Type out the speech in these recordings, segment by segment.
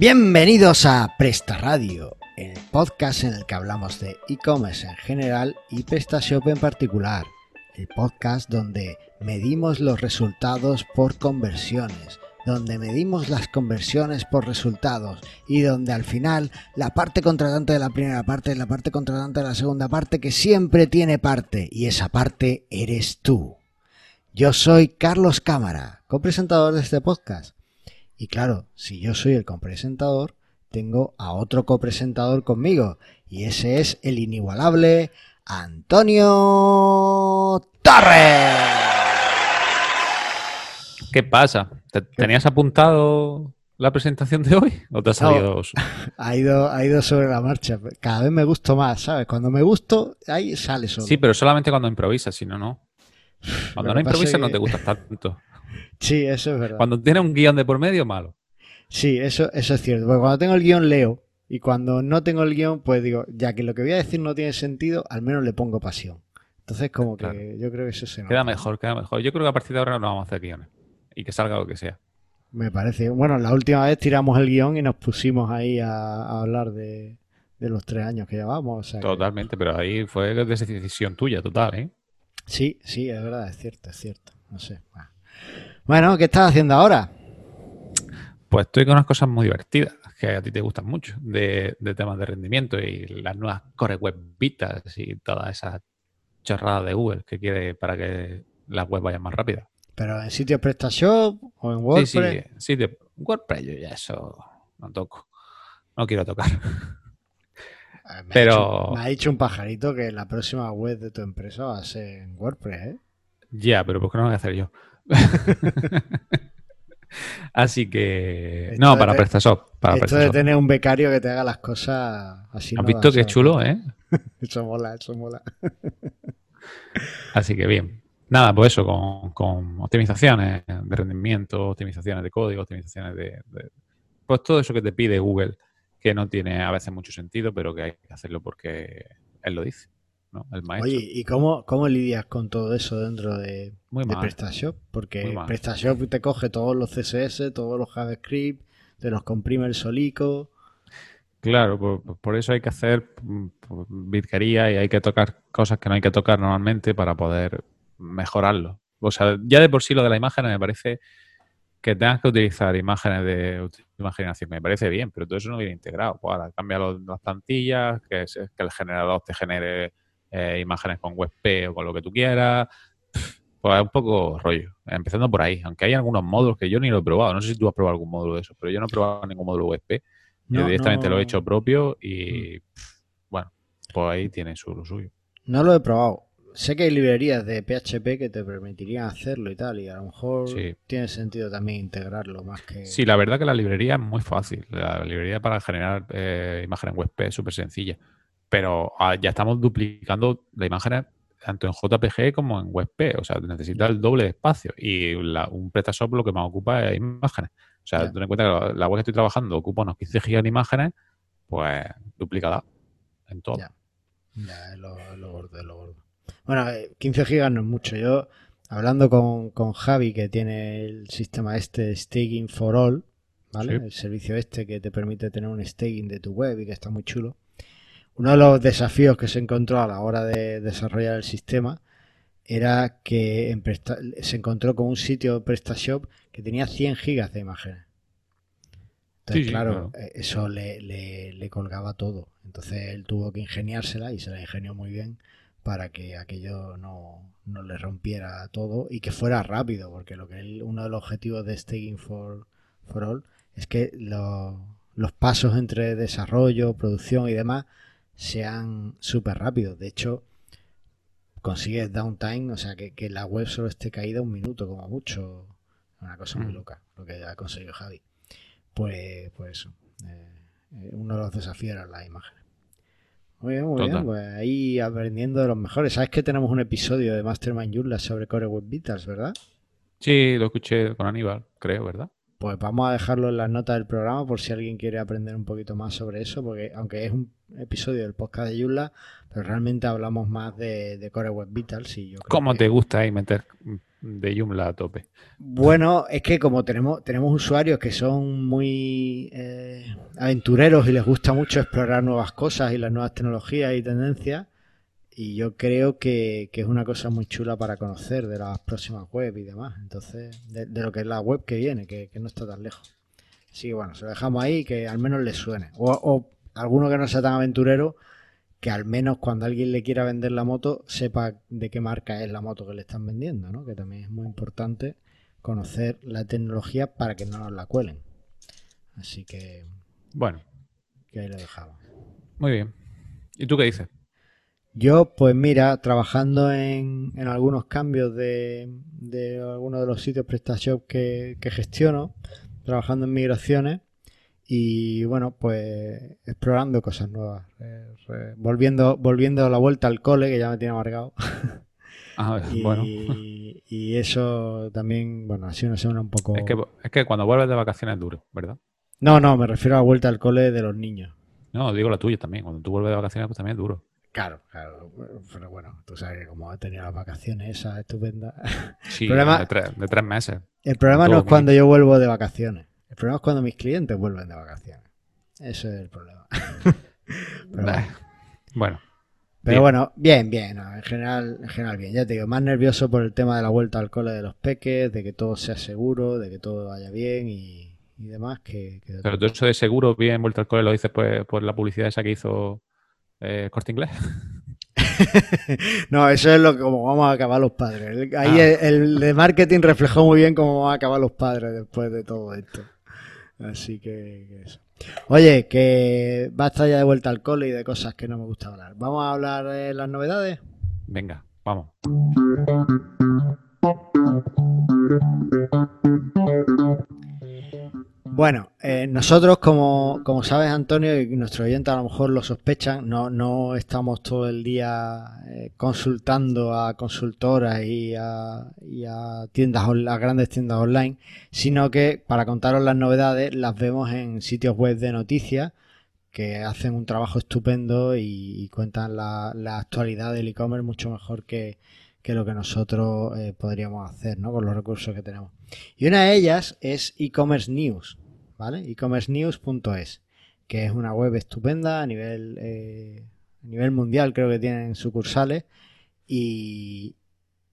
Bienvenidos a Presta Radio, el podcast en el que hablamos de e-commerce en general y PrestaShop en particular. El podcast donde medimos los resultados por conversiones, donde medimos las conversiones por resultados y donde al final la parte contratante de la primera parte es la parte contratante de la segunda parte que siempre tiene parte y esa parte eres tú. Yo soy Carlos Cámara, copresentador de este podcast. Y claro, si yo soy el copresentador, tengo a otro copresentador conmigo y ese es el inigualable Antonio Torres. ¿Qué pasa? ¿Te- ¿Tenías apuntado la presentación de hoy? ¿O te ha salido? Ha ido, ha ido sobre la marcha. Cada vez me gusto más, ¿sabes? Cuando me gusto, ahí sale solo. Sí, pero solamente cuando improvisas, si no, no. Cuando no improvisas no te gusta tanto. Sí, eso es verdad. Cuando tienes un guion de por medio, malo. Sí, eso, eso es cierto. Porque cuando tengo el guion leo y cuando no tengo el guion, pues digo, ya que lo que voy a decir no tiene sentido, al menos le pongo pasión. Entonces, como que Claro. yo creo que eso se nota. Queda mejor, queda mejor. Yo creo que a partir de ahora no vamos a hacer guiones. Y que salga lo que sea. Me parece. Bueno, la última vez tiramos el guion y nos pusimos ahí a, a hablar de, de los tres años que llevamos. o sea que- Totalmente, pero ahí fue decisión tuya, total, ¿eh? Sí, sí, es verdad, es cierto, es cierto. No sé. Bueno, ¿qué estás haciendo ahora? Pues estoy con unas cosas muy divertidas que a ti te gustan mucho, de, de temas de rendimiento y las nuevas Core Web Vitas y toda esa chorrada de Google que quiere para que las webs vayan más rápidas. ¿Pero en sitios PrestaShop o en WordPress? sí, sí, de WordPress yo ya eso no toco. No quiero tocar. Eh, me ha pero- me ha dicho un pajarito que la próxima web de tu empresa va a ser en WordPress, ¿eh? Ya, pero ¿por qué no lo voy a hacer yo? Así que... Esto No, de para PrestaShop. Para Esto de PrestaShop. tener un becario que te haga las cosas así. ¿Has no visto qué chulo, eh? Eso mola, eso mola. Así que bien. Nada, pues eso, con, con optimizaciones de rendimiento, optimizaciones de código, optimizaciones de, de- Pues todo eso que te pide Google, que no tiene a veces mucho sentido, pero que hay que hacerlo porque él lo dice, ¿no? El maestro. Oye, ¿y cómo, cómo lidias con todo eso dentro de, Muy de mal. PrestaShop? Porque. PrestaShop te coge todos los CSS, todos los JavaScript, te los comprime el solico. Claro, por, por eso hay que hacer mm, virguería y hay que tocar cosas que no hay que tocar normalmente para poder mejorarlo. O sea, ya de por sí lo de la imagen me parece que tengas que utilizar imágenes de imaginación, me parece bien, pero todo eso no viene integrado. Pues ahora cambia los- las plantillas, que, que el generador te genere eh, imágenes con WebP o con lo que tú quieras. Pues es un poco rollo, empezando por ahí. Aunque hay algunos módulos que yo ni lo he probado. No sé si tú has probado algún módulo de eso, pero yo no he probado ningún módulo WebP. Yo No, directamente no- lo he hecho propio y pff, bueno, pues ahí tiene su, lo suyo. No lo he probado. Sé que hay librerías de PHP que te permitirían hacerlo y tal, y a lo mejor Sí. tiene sentido también integrarlo más que... Sí, la verdad que la librería es muy fácil. La librería para generar eh, imágenes WebP es súper sencilla. Pero ah, ya estamos duplicando la imagen tanto en JPG como en WebP. O sea, necesita el doble de espacio. Y la- un PrestaShop lo que más ocupa es imágenes. O sea, ten en cuenta que la, web que estoy trabajando ocupa unos 15 gigas de imágenes, pues duplicada en todo. Ya. Es lo, lo gordo, lo gordo. Bueno, eh, 15 gigas no es mucho. Yo, hablando con, con Javi, que tiene el sistema este Staking for All, ¿vale? Sí. El servicio este que te permite tener un staking de tu web y que está muy chulo. Uno de los desafíos que se encontró a la hora de desarrollar el sistema era que en Presta- se encontró con un sitio PrestaShop que tenía 100 gigas de imágenes. Entonces, Sí, claro, claro. eh, eso le, le- le colgaba todo. Entonces él tuvo que ingeniársela y se la ingenió muy bien para que aquello no, no le rompiera todo y que fuera rápido, porque lo que él- uno de los objetivos de Staking for, for All es que lo- los pasos entre desarrollo, producción y demás sean súper rápidos. De hecho, consigues downtime, o sea, que, que la web solo esté caída un minuto como mucho. Una cosa muy Mm. loca, lo que ha conseguido Javi. Pues, pues eso. eh, uno de los desafíos era las imágenes. Muy bien, muy bien. Pues ahí aprendiendo de los mejores. ¿Sabes que tenemos un episodio de Mastermind Joomla sobre Core Web Vitals, verdad? Sí, lo escuché con Aníbal, creo, ¿verdad? Pues vamos a dejarlo en las notas del programa por si alguien quiere aprender un poquito más sobre eso, porque aunque es un episodio del podcast de Joomla, pero realmente hablamos más de, de Core Web Vitals y yo creo ¿Cómo que- te gusta ahí meter de Joomla a tope. Bueno, es que como tenemos, tenemos usuarios que son muy eh, aventureros y les gusta mucho explorar nuevas cosas y las nuevas tecnologías y tendencias, y yo creo que, es una cosa muy chula para conocer de las próximas web y demás. Entonces, de, lo que es la web que viene, que, no está tan lejos. Así que bueno, se lo dejamos ahí que al menos les suene. O, o alguno que no sea tan aventurero, que al menos cuando alguien le quiera vender la moto, sepa de qué marca es la moto que le están vendiendo, ¿no? Que también es muy importante conocer la tecnología para que no nos la cuelen. Así que. Bueno. Que ahí lo dejamos. Muy bien. ¿Y tú qué dices? Yo, pues mira, trabajando en, en algunos cambios de, de algunos de los sitios PrestaShop que, que gestiono, trabajando en migraciones y bueno, pues explorando cosas nuevas, volviendo, volviendo a la vuelta al cole, que ya me tiene amargado. Ah, y, bueno. Y eso también, bueno, ha sido una semana un poco... Es que, es que cuando vuelves de vacaciones es duro, ¿verdad? No, no, me refiero a la vuelta al cole de los niños. No, digo la tuya también. Cuando tú vuelves de vacaciones, pues también es duro. Claro, claro. Pero bueno, tú sabes que como ha tenido las vacaciones esas estupendas. Sí, de, tres, de, tres, meses. El problema no es cuando yo vuelvo de vacaciones. El problema es cuando mis clientes vuelven de vacaciones. Ese es el problema. bueno. Pero bueno, bien, bien, en general, en general bien. Ya te digo, más nervioso por el tema de la vuelta al cole de los peques, de que todo sea seguro, de que todo vaya bien y, demás. Que, Pero todo eso de seguro, bien, vuelta al cole, lo dices pues por la publicidad esa que hizo eh, Corte Inglés. no, eso es lo que como vamos a acabar los padres. Ahí ah. el, de marketing reflejó muy bien cómo van a acabar los padres después de todo esto. Así que, eso. Oye, que basta ya de vuelta al cole y de cosas que no me gusta hablar. ¿Vamos a hablar de las novedades? Venga, vamos. Bueno, eh, nosotros, como, como, sabes, Antonio, y nuestros oyentes a lo mejor lo sospechan, no, no estamos todo el día eh, consultando a consultoras y a, y a tiendas, a grandes tiendas online, sino que para contaros las novedades las vemos en sitios web de noticias que hacen un trabajo estupendo y, cuentan la, actualidad del e-commerce mucho mejor que, que lo que nosotros eh, podríamos hacer ¿no? con los recursos que tenemos. Y una de ellas es e-commerce news, ¿vale? e-commercenews.es, que es una web estupenda a nivel, eh, a nivel mundial, creo que tienen sucursales y,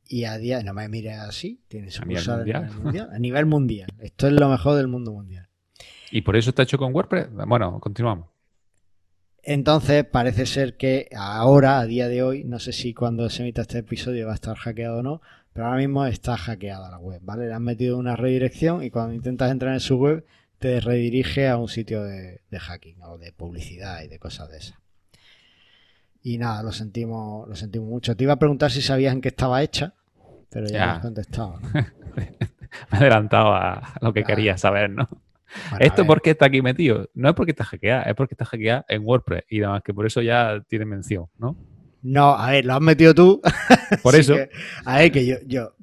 y a día, no me mires así, tiene sucursales a nivel, mundial, a nivel mundial. Esto es lo mejor del mundo mundial. ¿Y por eso está hecho con WordPress? Bueno, continuamos. Entonces parece ser que ahora, a día de hoy, no sé si cuando se emita este episodio va a estar hackeado o no, pero ahora mismo está hackeada la web, ¿vale? Le han metido una redirección y cuando intentas entrar en su web te redirige a un sitio de, hacking o de publicidad y de cosas de esas. Y nada, lo sentimos, lo sentimos mucho. Te iba a preguntar si sabías en qué estaba hecha, pero ya, me has contestado. me he adelantado a lo que quería saber, ¿no? ¿Esto por qué está aquí metido? No es porque está hackeada, es porque está hackeada en WordPress y demás, que por eso ya tiene mención, ¿no? No, a ver, lo has metido tú. Por eso. a ver, que yo, yo,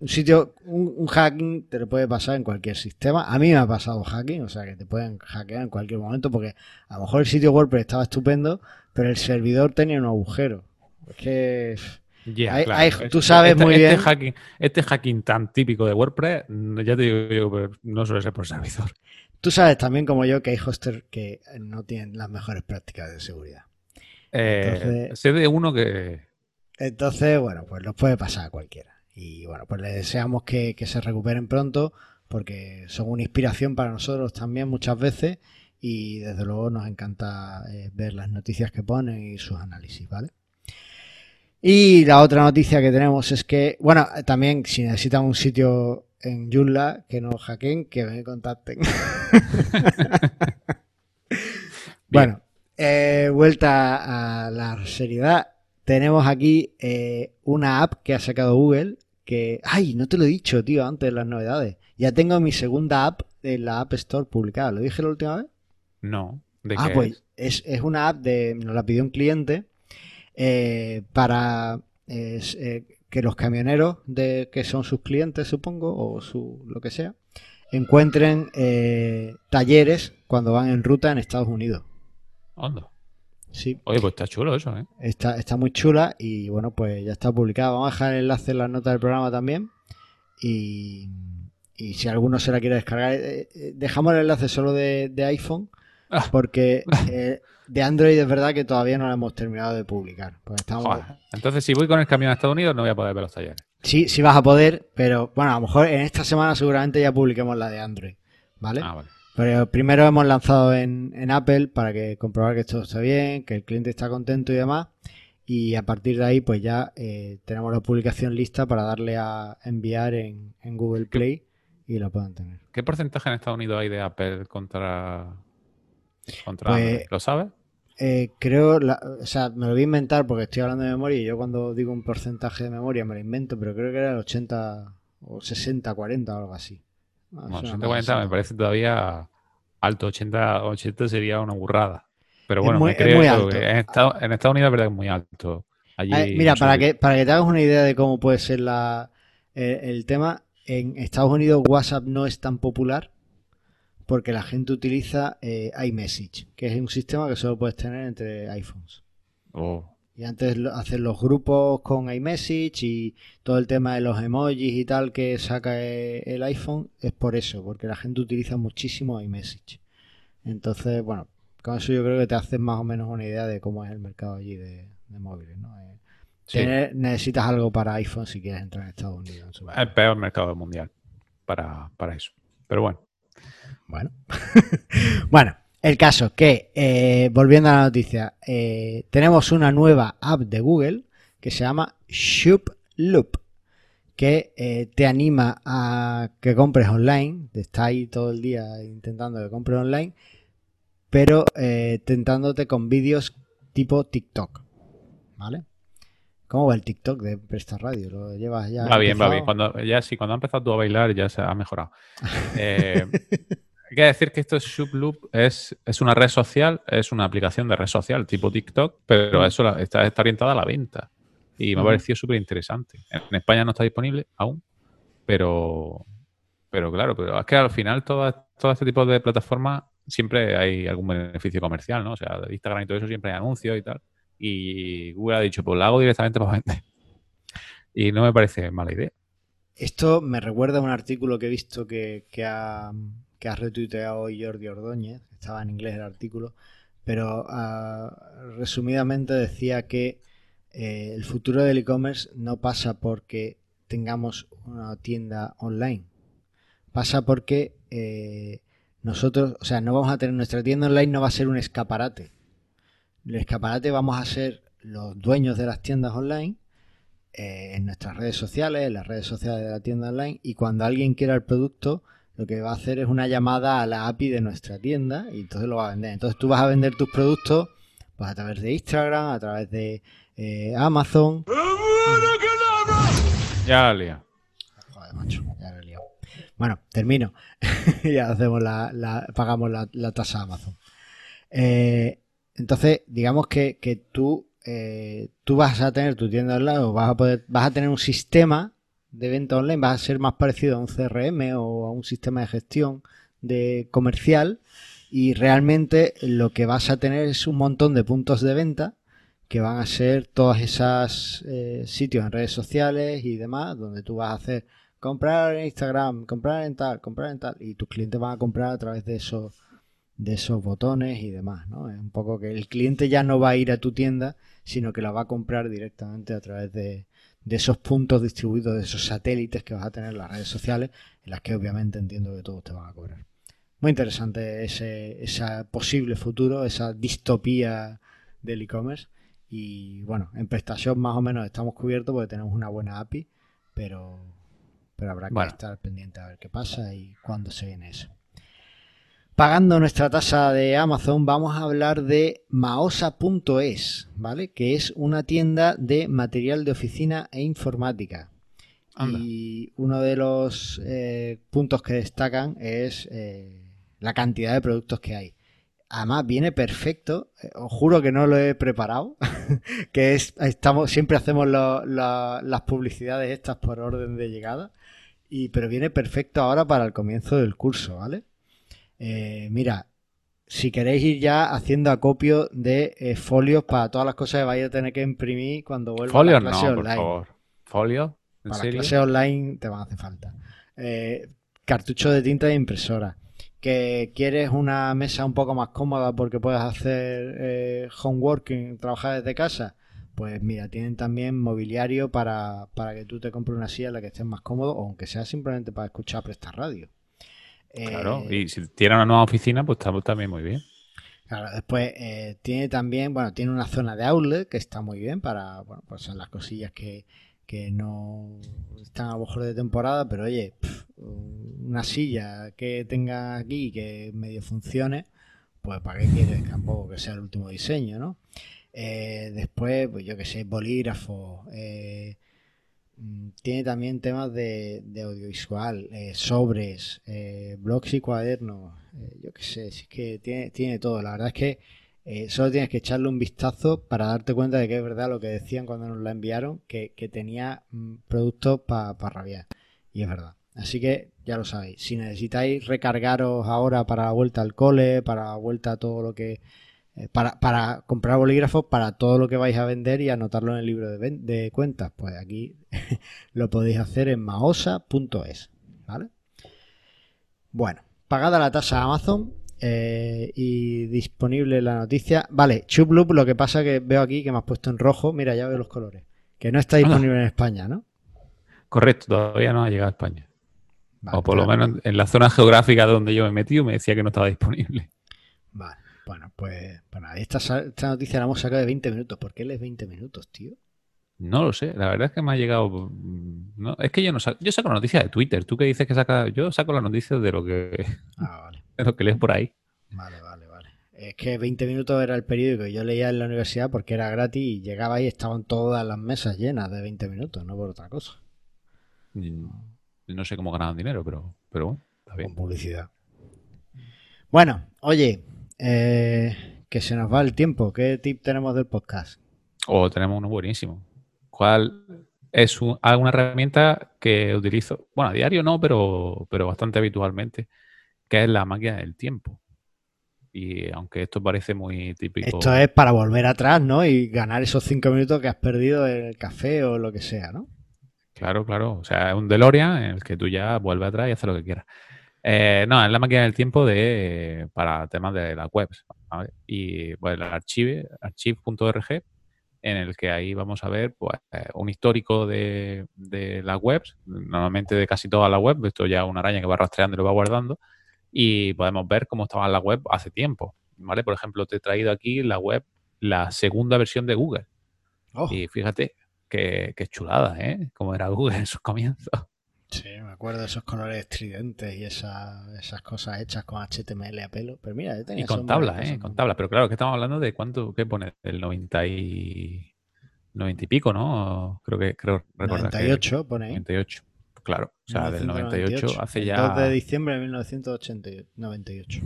un sitio, un, hacking te lo puede pasar en cualquier sistema. A mí me ha pasado hacking, o sea que te pueden hackear en cualquier momento porque a lo mejor el sitio WordPress estaba estupendo, pero el servidor tenía un agujero. Es que... tú sabes este, muy este bien. Hacking, este hacking tan típico de WordPress, ya te digo yo, no suele ser por servidor. Tú sabes también como yo que hay hosters que no tienen las mejores prácticas de seguridad. Eh, sé de uno que... Entonces, bueno, pues lo puede pasar a cualquiera. Y bueno, pues les deseamos que, se recuperen pronto porque son una inspiración para nosotros también muchas veces y desde luego nos encanta eh, ver las noticias que ponen y sus análisis, ¿vale? Y la otra noticia que tenemos es que, bueno, también si necesitan un sitio en Joomla que no hackeen, que me contacten. bueno, eh, vuelta a la seriedad. Tenemos aquí eh, una app que ha sacado Google que... ¡Ay! No te lo he dicho, tío, antes de las novedades. Ya tengo mi segunda app en la App Store publicada. ¿Lo dije la última vez? No. ¿De ah, pues es? Es, una app de... Nos la pidió un cliente eh, para eh, que los camioneros de que son sus clientes, supongo, o su lo que sea, encuentren eh, talleres cuando van en ruta en Estados Unidos. ¿Dónde? Sí. Oye, pues está chulo eso, ¿eh? Está, está muy chula y bueno, pues ya está publicada. Vamos a dejar el enlace en las notas del programa también y, y si alguno se la quiere descargar, eh, eh, dejamos el enlace solo de, de iPhone Ah. porque eh, de Android es verdad que todavía no lo hemos terminado de publicar. Porque estamos, Joder. Entonces, si voy con el camión a Estados Unidos, no voy a poder ver los talleres. Sí, sí vas a poder, pero bueno, a lo mejor en esta semana seguramente ya publiquemos la de Android, ¿vale? Ah, vale. Pero primero hemos lanzado en, en Apple para que comprobar que esto está bien, que el cliente está contento y demás. Y a partir de ahí, pues ya eh, tenemos la publicación lista para darle a enviar en, en Google Play y lo puedan tener. ¿Qué porcentaje en Estados Unidos hay de Apple contra, contra Pues- Android? ¿Lo sabes? Eh, creo, la- o sea, me lo voy a inventar porque estoy hablando de memoria y yo cuando digo un porcentaje de memoria me lo invento, pero creo que era el 80 o 60, 40 o algo así. Bueno, es una 140 cosa me parece todavía alto, 80, 80 sería una burrada. Pero Es bueno, muy- me es creo muy que en Estados, en Estados Unidos es verdad que es muy alto. Allí Ah, mira, no sé para que, para que te hagas una idea de cómo puede ser la, eh, el tema, en Estados Unidos WhatsApp no es tan popular porque la gente utiliza eh, iMessage, que es un sistema que solo puedes tener entre iPhones. Oh, Y antes hacer los grupos con iMessage y todo el tema de los emojis y tal que saca eh, el iPhone es por eso, porque la gente utiliza muchísimo iMessage. Entonces, bueno, con eso yo creo que te haces más o menos una idea de cómo es el mercado allí de, de móviles, ¿no? Eh, sí, tener- necesitas algo para iPhone si quieres entrar en Estados Unidos. en su- el peor mercado mundial para, para eso. Pero bueno, Bueno. bueno, el caso que, eh, volviendo a la noticia, eh, tenemos una nueva app de Google que se llama Shoop Loop, que eh, te anima a que compres online, está ahí todo el día intentando que compres online, pero tentándote con vídeos tipo TikTok, ¿vale? ¿Cómo va el TikTok de Presta Radio? ¿Lo llevas ya? va bien, va bien. Cuando, ya sí, cuando ha empezado tú a bailar ya se ha mejorado. Eh, hay que decir que esto es Loop es, es una red social, es una aplicación de red social tipo TikTok, pero eso la- está, está orientada a la venta. Y me ha parecido súper interesante. En, en España no está disponible aún, pero, pero claro, pero es que al final todo, todo este tipo de plataformas siempre hay algún beneficio comercial, ¿no? O sea, de Instagram y todo eso siempre hay anuncios y tal. Y Google ha dicho, pues lo hago directamente para vender. Y no me parece mala idea. Esto me recuerda a un artículo que he visto que, que ha, que ha retuiteado Jordi Ordóñez, estaba en inglés el artículo, pero ah, resumidamente decía que eh, el futuro del e-commerce no pasa porque tengamos una tienda online, pasa porque eh, nosotros, o sea, no vamos a tener nuestra tienda online, no va a ser un escaparate. El escaparate vamos a ser los dueños de las tiendas online eh, en nuestras redes sociales, en las redes sociales de la tienda online, y cuando alguien quiera el producto, lo que va a hacer es una llamada a la API de nuestra tienda y entonces lo va a vender. Entonces tú vas a vender tus productos pues, a través de Instagram, a través de eh, Amazon. Ya la lía. Joder, macho, ya lo he liado. Bueno, termino. ya hacemos la, la- pagamos la, la tasa a Amazon. Eh, entonces, digamos que, que tú, eh, tú vas a tener tu tienda online vas a poder, vas a tener un sistema de venta online, vas a ser más parecido a un CRM o a un sistema de gestión de comercial y realmente lo que vas a tener es un montón de puntos de venta que van a ser todas esas eh, sitios en redes sociales y demás donde tú vas a hacer comprar en Instagram, comprar en tal, comprar en tal y tus clientes van a comprar a través de esos de esos botones y demás, ¿no? Es un poco que el cliente ya no va a ir a tu tienda, sino que la va a comprar directamente a través de, de esos puntos distribuidos, de esos satélites que vas a tener en las redes sociales, en las que obviamente entiendo que todos te van a cobrar. Muy interesante ese, ese posible futuro, esa distopía del e-commerce. Y bueno, en PrestaShop más o menos estamos cubiertos porque tenemos una buena API, pero, pero habrá que Bueno. estar pendiente a ver qué pasa y cuándo se viene eso. Pagando nuestra tasa de Amazon, vamos a hablar de maosa.es, ¿vale? Que es una tienda de material de oficina e informática. Anda. Y uno de los eh, puntos que destacan es eh, la cantidad de productos que hay. Además, viene perfecto. eh, Os juro que no lo he preparado. que es, estamos, siempre hacemos lo- las publicidades estas por orden de llegada. Y, pero viene perfecto ahora para el comienzo del curso, ¿vale? Eh, mira, si queréis ir ya haciendo acopio de eh, folios para todas las cosas que vais a tener que imprimir cuando vuelva a la clase no, por online. favor. Folios. Para las clases online te van a hacer falta. Eh, cartucho de tinta de impresora. Que quieres una mesa un poco más cómoda porque puedes hacer eh, homeworking, trabajar desde casa. Pues mira, tienen también mobiliario para, para que tú te compres una silla en la que estés más cómodo, o aunque sea simplemente para escuchar prestar radio. Claro, y si tiene una nueva oficina, pues está también muy bien. Claro, después eh, tiene también, bueno, tiene una zona de outlet que está muy bien para, bueno, pues son las cosillas que, que no están a lo mejor de temporada, pero oye, una silla que tenga aquí que medio funcione, pues para qué quieres tampoco que sea el último diseño, ¿no? Eh, después, pues yo que sé, bolígrafo, eh, tiene también temas de, audiovisual, eh, sobres, eh, blogs y cuadernos. Eh, yo qué sé, es que tiene, tiene todo. La verdad es que solo tienes que echarle un vistazo para darte cuenta de que es verdad lo que decían cuando nos la enviaron, que, tenía mm, productos para rabiar. Y es verdad. Así que ya lo sabéis. Si necesitáis recargaros ahora para la vuelta al cole, para la vuelta a todo lo que eh, para, comprar bolígrafos para todo lo que vais a vender y anotarlo en el libro de, cuentas. Pues aquí lo podéis hacer en maosa.es. ¿Vale? Bueno, pagada la tasa Amazon eh, y disponible la noticia. Vale, Chuploop, lo que pasa que veo aquí que me has puesto en rojo. Mira, ya veo los colores. Que no está disponible en España, ¿no? Correcto, todavía no ha llegado a España. o por lo menos en la zona geográfica donde yo me he metido me decía que no estaba disponible. Vale. Bueno, pues bueno, esta, esta noticia la hemos sacado de 20 minutos. ¿Por qué lees 20 minutos, tío? No lo sé, la verdad es que me ha llegado. No, es que yo no saco, yo saco la noticia de Twitter. Tú que dices que saca, yo saco la noticia de lo que ah, vale. de lo que lees por ahí. Vale, vale, vale. Es que 20 minutos era el periódico que yo leía en la universidad porque era gratis y llegaba y estaban todas las mesas llenas de 20 minutos, no por otra cosa. No sé cómo ganaban dinero, pero, pero bueno, está bien. Con publicidad. Bueno, oye, eh, que se nos va el tiempo. ¿Qué tip tenemos del podcast? O oh, tenemos uno buenísimo. ¿Cuál es alguna herramienta que utilizo? Bueno, a diario no, pero, pero bastante habitualmente, que es la máquina del tiempo. Y aunque esto parece muy típico. Esto es para volver atrás, ¿no? Y ganar esos cinco minutos que has perdido en el café o lo que sea, ¿no? Claro, claro. O sea, es un DeLorean en el que tú ya vuelves atrás y haces lo que quieras. Eh, no, es la máquina del tiempo de, para temas de las webs. Y pues el archive, archive.org, en el que ahí vamos a ver pues, un histórico de, de, las webs, normalmente de casi todas las webs. Esto ya es una araña que va rastreando y lo va guardando. Y podemos ver cómo estaban las webs hace tiempo. ¿vale? Por ejemplo, te he traído aquí la web, la segunda versión de Google. Oh. Y fíjate qué, qué chulada, ¿eh? Cómo era Google en sus comienzos. Sí, me acuerdo de esos colores estridentes y esas, esas cosas hechas con HTML a pelo. Pero mira, yo tenía Y con tabla, ¿eh? Con tabla. Pero claro, que estamos hablando de cuánto, ¿qué pone? El 90 y... 90 y pico, ¿no? Creo que, creo 98 pone ahí. 98. Claro, o sea, del 98 hace ya... 2 de diciembre de 1998.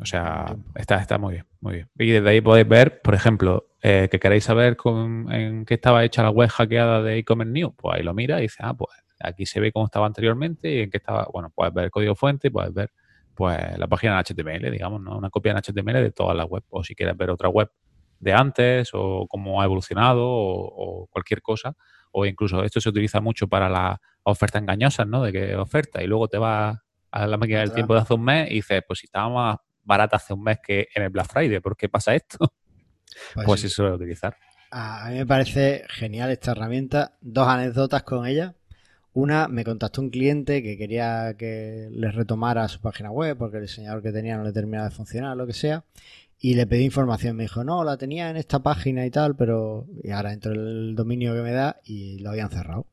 O sea, está, está muy bien, muy bien. Y desde ahí podéis ver, por ejemplo, eh, que queréis saber con, en qué estaba hecha la web hackeada de e-commerce news, pues ahí lo mira y dice, ah, pues Aquí se ve cómo estaba anteriormente y en qué estaba, bueno, puedes ver el código fuente, puedes ver pues la página en HTML, digamos, ¿no? Una copia en HTML de toda la web. O si quieres ver otra web de antes o cómo ha evolucionado o, cualquier cosa. O incluso esto se utiliza mucho para las ofertas engañosas, ¿no? De que oferta y luego te vas a la máquina del tiempo de hace un mes y dices, pues si estaba más barata hace un mes que en el Black Friday, ¿por qué pasa esto? Pues, pues eso lo utilizar. A mí me parece genial esta herramienta. Dos anécdotas con ella. Una, me contactó un cliente que quería que les retomara su página web porque el diseñador que tenía no le terminaba de funcionar, lo que sea. Y le pedí información. Me dijo, no, la tenía en esta página y tal, pero y ahora entro el dominio que me da y lo habían cerrado.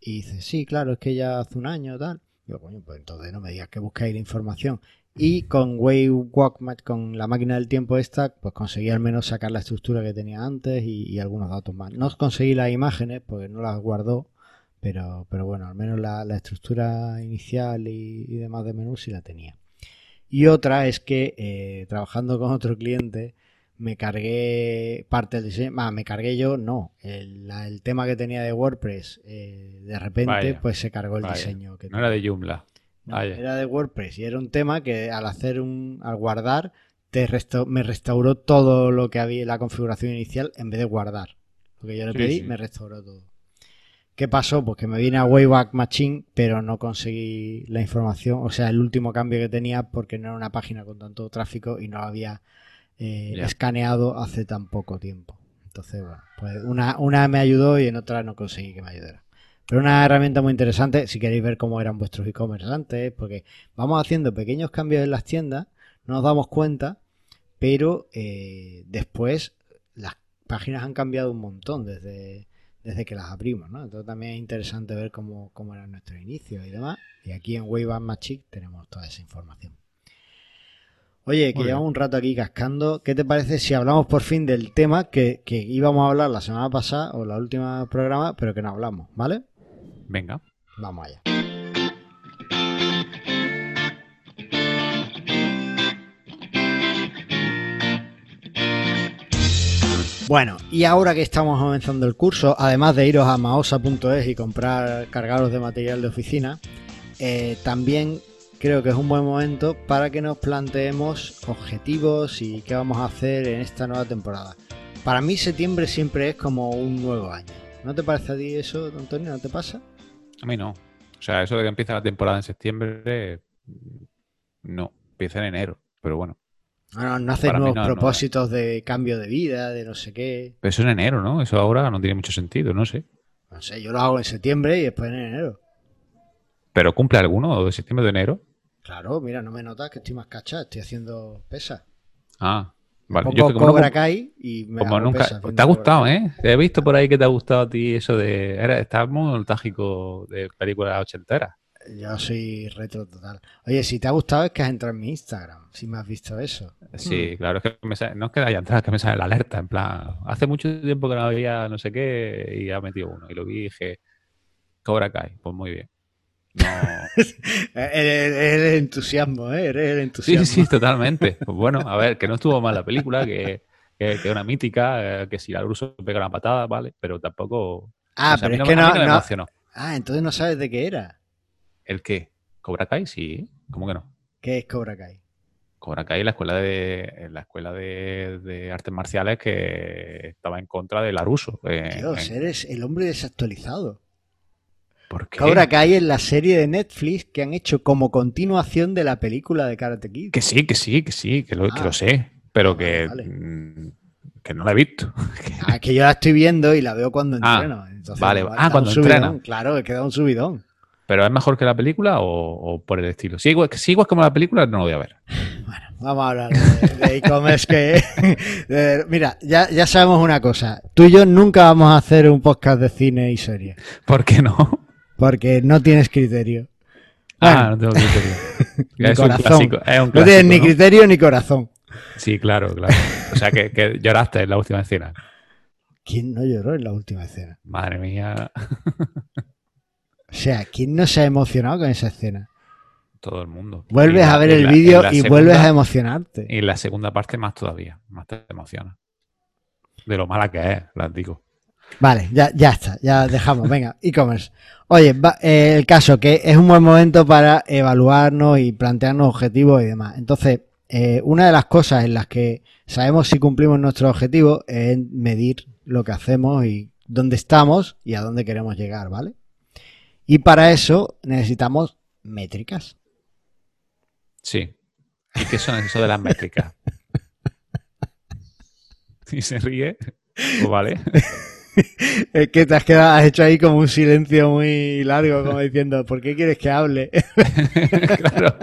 Y dice, sí, claro, es que ya hace un año tal. yo, coño, pues entonces no me digas que buscáis la información. Y con Way con la máquina del tiempo esta, pues conseguí al menos sacar la estructura que tenía antes y, y algunos datos más. No conseguí las imágenes porque no las guardó pero, pero bueno, al menos la, estructura inicial y, demás de menú sí la tenía. Y otra es que eh, trabajando con otro cliente me cargué parte del diseño, me cargué yo, no, el, tema que tenía de WordPress, eh, de repente pues se cargó el diseño. Que no era de Joomla. era de WordPress y era un tema que al hacer un, al guardar, te me restauró todo lo que había, la configuración inicial en vez de guardar. Lo que yo le pedí, me restauró todo. ¿Qué pasó? Pues que me vine a Wayback Machine, pero no conseguí la información, o sea, el último cambio que tenía porque no era una página con tanto tráfico y no lo había eh, escaneado hace tan poco tiempo. Entonces, bueno, pues una, una me ayudó y en otra no conseguí que me ayudara. Pero una herramienta muy interesante si queréis ver cómo eran vuestros e-commerce antes, porque vamos haciendo pequeños cambios en las tiendas, no nos damos cuenta, pero eh, después las páginas han cambiado un montón desde, desde que las abrimos, ¿no? Entonces también es interesante ver cómo, cómo eran nuestros inicios y demás. Y aquí en Wave Magic tenemos toda esa información. Oye, que llevamos un rato aquí cascando. ¿Qué te parece si hablamos por fin del tema que, que íbamos a hablar la semana pasada o la última programa, pero que no hablamos, ¿vale? Venga. Vamos allá. Bueno, y ahora que estamos comenzando el curso, además de iros a maosa.es y comprar cargaros de material de oficina, eh, también creo que es un buen momento para que nos planteemos objetivos y qué vamos a hacer en esta nueva temporada. Para mí septiembre siempre es como un nuevo año. ¿No te parece a ti eso, Antonio? ¿No te pasa? A mí no. O sea, eso de que empieza la temporada en septiembre, no, empieza en enero, pero bueno. No, no haces nuevos propósitos de cambio de vida, de no sé qué. Pero eso en enero, ¿no? Eso ahora no tiene mucho sentido, no sé. No sé, yo lo hago en septiembre y después en enero. ¿Pero cumple alguno de septiembre o de enero? Claro, mira, no me notas que estoy más cacha, estoy haciendo pesas. Ah, vale. Yo que Cobra Kai y me como nunca. te ha gustado, ¿eh? He visto por ahí que te ha gustado a ti eso de. Era, estás muy nostálgico de películas ochenteras. Yo soy retro total. Oye, si te ha gustado es que has entrado en mi Instagram, si me has visto eso. Sí, claro, es que me sale, no es que haya entrado, es que me sale la alerta, en plan, hace mucho tiempo que no había no sé qué y ha metido uno. Y lo vi y dije, Cobra Kai, pues muy bien. No. el entusiasmo, ¿eh? Eres el entusiasmo. Sí, sí, totalmente. Pues bueno, a ver, que no estuvo mal la película, que, que, una mítica, eh, que si la ruso pega una patada, vale, pero tampoco. Ah, pero es que no, no, Ah, entonces no sabes de qué era. ¿El qué? ¿Cobra Kai? Sí. ¿Cómo que no? ¿Qué es Cobra Kai? Cobra Kai, la escuela de la escuela de, artes marciales que estaba en contra de Laruso. Eh, Dios, eres el hombre desactualizado. ¿Por qué? Cobra Kai es la serie de Netflix que han hecho como continuación de la película de Karate Kid. Que sí, que sí, que sí, que lo, que lo ah. sé, pero que, mm, que no la he visto. Ah, que yo la estoy viendo y la veo cuando ah, entreno. vale, ah, cuando entreno. Claro, he quedado un subidón. ¿Pero es mejor que la película o, por el estilo? Si igual, si igual como la película, no lo voy a ver. Bueno, vamos a hablar de e-commerce que... mira, ya, ya sabemos una cosa. Tú y yo nunca vamos a hacer un podcast de cine y serie. ¿Por qué no? Porque no tienes criterio. ah, no tengo criterio. es, Un clásico, no tienes ni criterio ni corazón. Sí, claro, claro. O sea, que, lloraste en la última escena. ¿Quién no lloró en la última escena? Madre mía. o sea, ¿quién no se ha emocionado con esa escena? Todo el mundo. Vuelves a ver el vídeo y vuelves a emocionarte. Y en la segunda parte más todavía, más te emociona. De lo mala que es, las digo. Vale, ya, ya está, ya dejamos. Venga, e-commerce. Oye, eh, el caso que es un buen momento para evaluarnos y plantearnos objetivos y demás. Entonces, eh, una de las cosas en las que sabemos si cumplimos nuestros objetivos es medir lo que hacemos y dónde estamos y a dónde queremos llegar, ¿vale? Y para eso necesitamos métricas. Sí. ¿Y qué son eso de las métricas? y se ríe, pues vale. es que te has quedado, has hecho ahí como un silencio muy largo, como diciendo, ¿por qué quieres que hable? claro.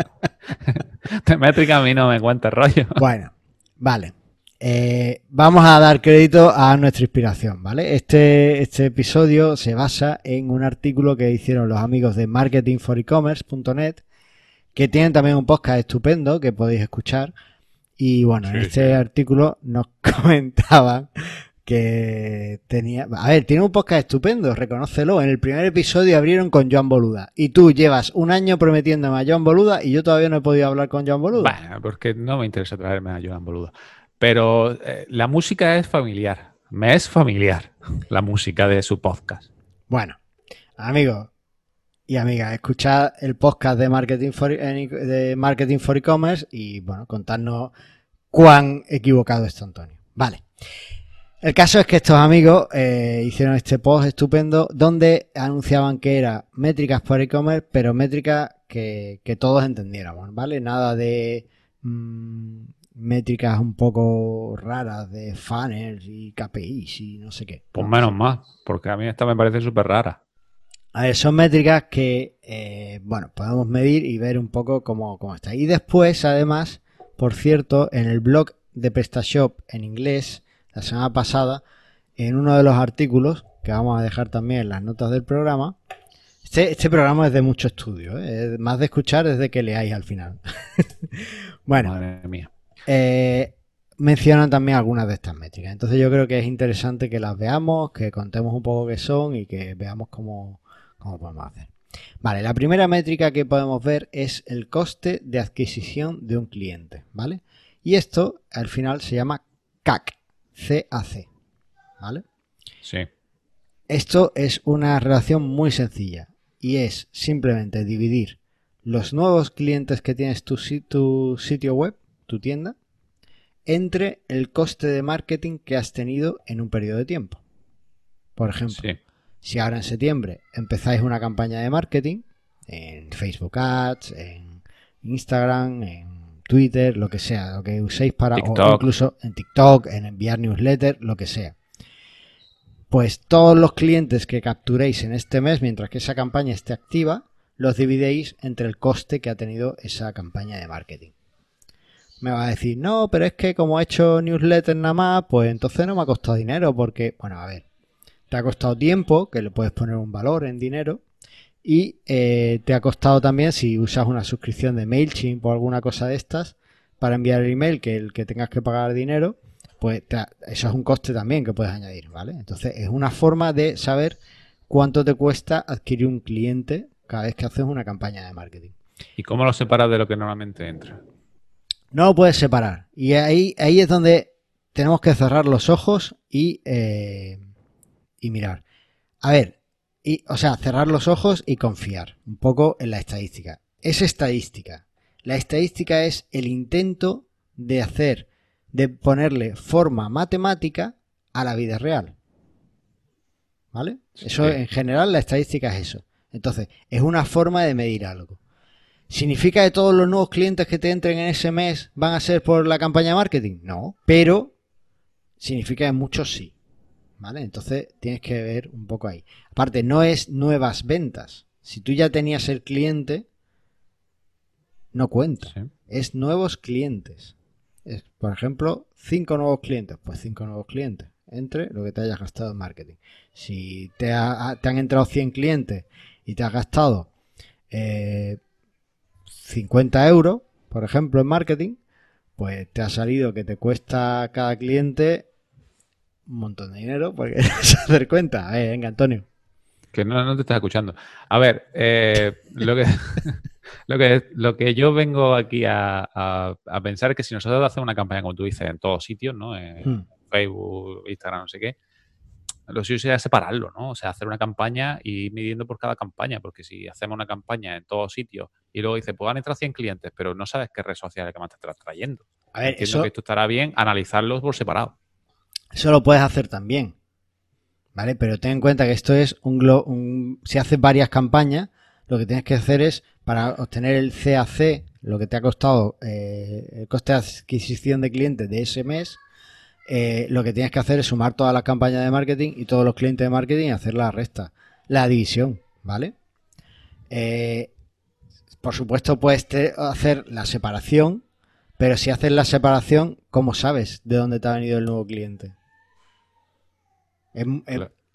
Métrica a mí no me cuenta rollo. Bueno, vale. Eh, vamos a dar crédito a nuestra inspiración, ¿vale? Este, este episodio se basa en un artículo que hicieron los amigos de marketingforecommerce.net, que tienen también un podcast estupendo que podéis escuchar. Y bueno, en este artículo nos comentaban que tenía... A ver, tiene un podcast estupendo, reconócelo. En el primer episodio abrieron con Joan Boluda. Y tú llevas un año prometiéndome a Joan Boluda y yo todavía no he podido hablar con Joan Boluda. Bueno, porque no me interesa traerme a Joan Boluda. Pero eh, la música es familiar. Me es familiar la música de su podcast. Bueno, amigos y amigas, escuchad el podcast de Marketing for, de Marketing for E-Commerce y, bueno, contadnos cuán equivocado está Antonio. Vale. El caso es que estos amigos eh, hicieron este post estupendo donde anunciaban que era métricas por e-commerce, pero métricas que, todos entendiéramos, ¿vale? Nada de mm, métricas un poco raras de funnels y KPIs y no sé qué. Pues menos más, porque a mí esta me parece súper rara. A ver, son métricas que, eh, bueno, podemos medir y ver un poco cómo, cómo está. Y después, además, por cierto, en el blog de PrestaShop en inglés, la semana pasada, en uno de los artículos, que vamos a dejar también en las notas del programa, este, este programa es de mucho estudio, ¿eh? más de escuchar desde que leáis al final. bueno, Madre mía. Eh, mencionan también algunas de estas métricas. Entonces yo creo que es interesante que las veamos, que contemos un poco qué son y que veamos cómo, cómo podemos hacer. Vale, la primera métrica que podemos ver es el coste de adquisición de un cliente, ¿vale? Y esto al final se llama CAC, CAC. ¿Vale? Sí. Esto es una relación muy sencilla y es simplemente dividir los nuevos clientes que tienes tu, tu sitio web, tu tienda, entre el coste de marketing que has tenido en un periodo de tiempo. Por ejemplo, si ahora en septiembre empezáis una campaña de marketing en Facebook Ads, en Instagram, en Twitter, lo que sea, lo que uséis para, o incluso en TikTok, en enviar newsletter, lo que sea. Pues todos los clientes que capturéis en este mes, mientras que esa campaña esté activa, los dividéis entre el coste que ha tenido esa campaña de marketing. Me va a decir, no, pero es que como he hecho newsletter nada más, pues entonces no me ha costado dinero, porque, bueno, a ver, te ha costado tiempo, que le puedes poner un valor en dinero, y eh, te ha costado también, si usas una suscripción de MailChimp o alguna cosa de estas, para enviar el email que el que tengas que pagar dinero, pues eso es un coste también que puedes añadir, ¿vale? Entonces es una forma de saber cuánto te cuesta adquirir un cliente cada vez que haces una campaña de marketing. ¿Y cómo lo separas de lo que normalmente entra? No lo puedes separar. Y ahí, ahí es donde tenemos que cerrar los ojos y, eh, y mirar. A ver, y, o sea, cerrar los ojos y confiar un poco en la estadística. Es estadística. La estadística es el intento de hacer, de ponerle forma matemática a la vida real. ¿Vale? Eso en general la estadística es eso. Entonces, es una forma de medir algo. ¿Significa que todos los nuevos clientes que te entren en ese mes van a ser por la campaña de marketing? No, pero significa que muchos sí. ¿Vale? Entonces tienes que ver un poco ahí. Aparte, no es nuevas ventas. Si tú ya tenías el cliente, no cuenta. Es nuevos clientes. Es, por ejemplo, cinco nuevos clientes. Pues cinco nuevos clientes entre lo que te hayas gastado en marketing. Si te, han entrado 100 clientes y te has gastado 50 eh, euros, por ejemplo, en marketing, pues te ha salido que te cuesta cada cliente un montón de dinero porque se hacer cuenta. venga, Antonio. Que no, no te estás escuchando. A ver, eh, lo, que, lo, que, lo que yo vengo aquí a, a, pensar es que si nosotros hacemos una campaña, como tú dices, en todos sitios, ¿no? En hmm. Facebook, Instagram, no sé qué, lo suyo sería separarlo, ¿no? O sea, hacer una campaña y ir midiendo por cada campaña, porque si hacemos una campaña en todos sitios y luego dice, pues van a entrar 100 clientes, pero no sabes qué red social es que más te está trayendo. A ver, eso... que esto estará bien analizarlos por separado. Eso lo puedes hacer también. ¿Vale? Pero ten en cuenta que esto es un, si haces varias campañas, lo que tienes que hacer es para obtener el CAC, lo que te ha costado eh, el coste de adquisición de clientes de ese mes, eh, lo que tienes que hacer es sumar todas las campañas de marketing y todos los clientes de marketing y hacer la resta, la división, ¿vale? Eh, por supuesto puedes hacer la separación, pero si haces la separación, ¿cómo sabes de dónde te ha venido el nuevo cliente?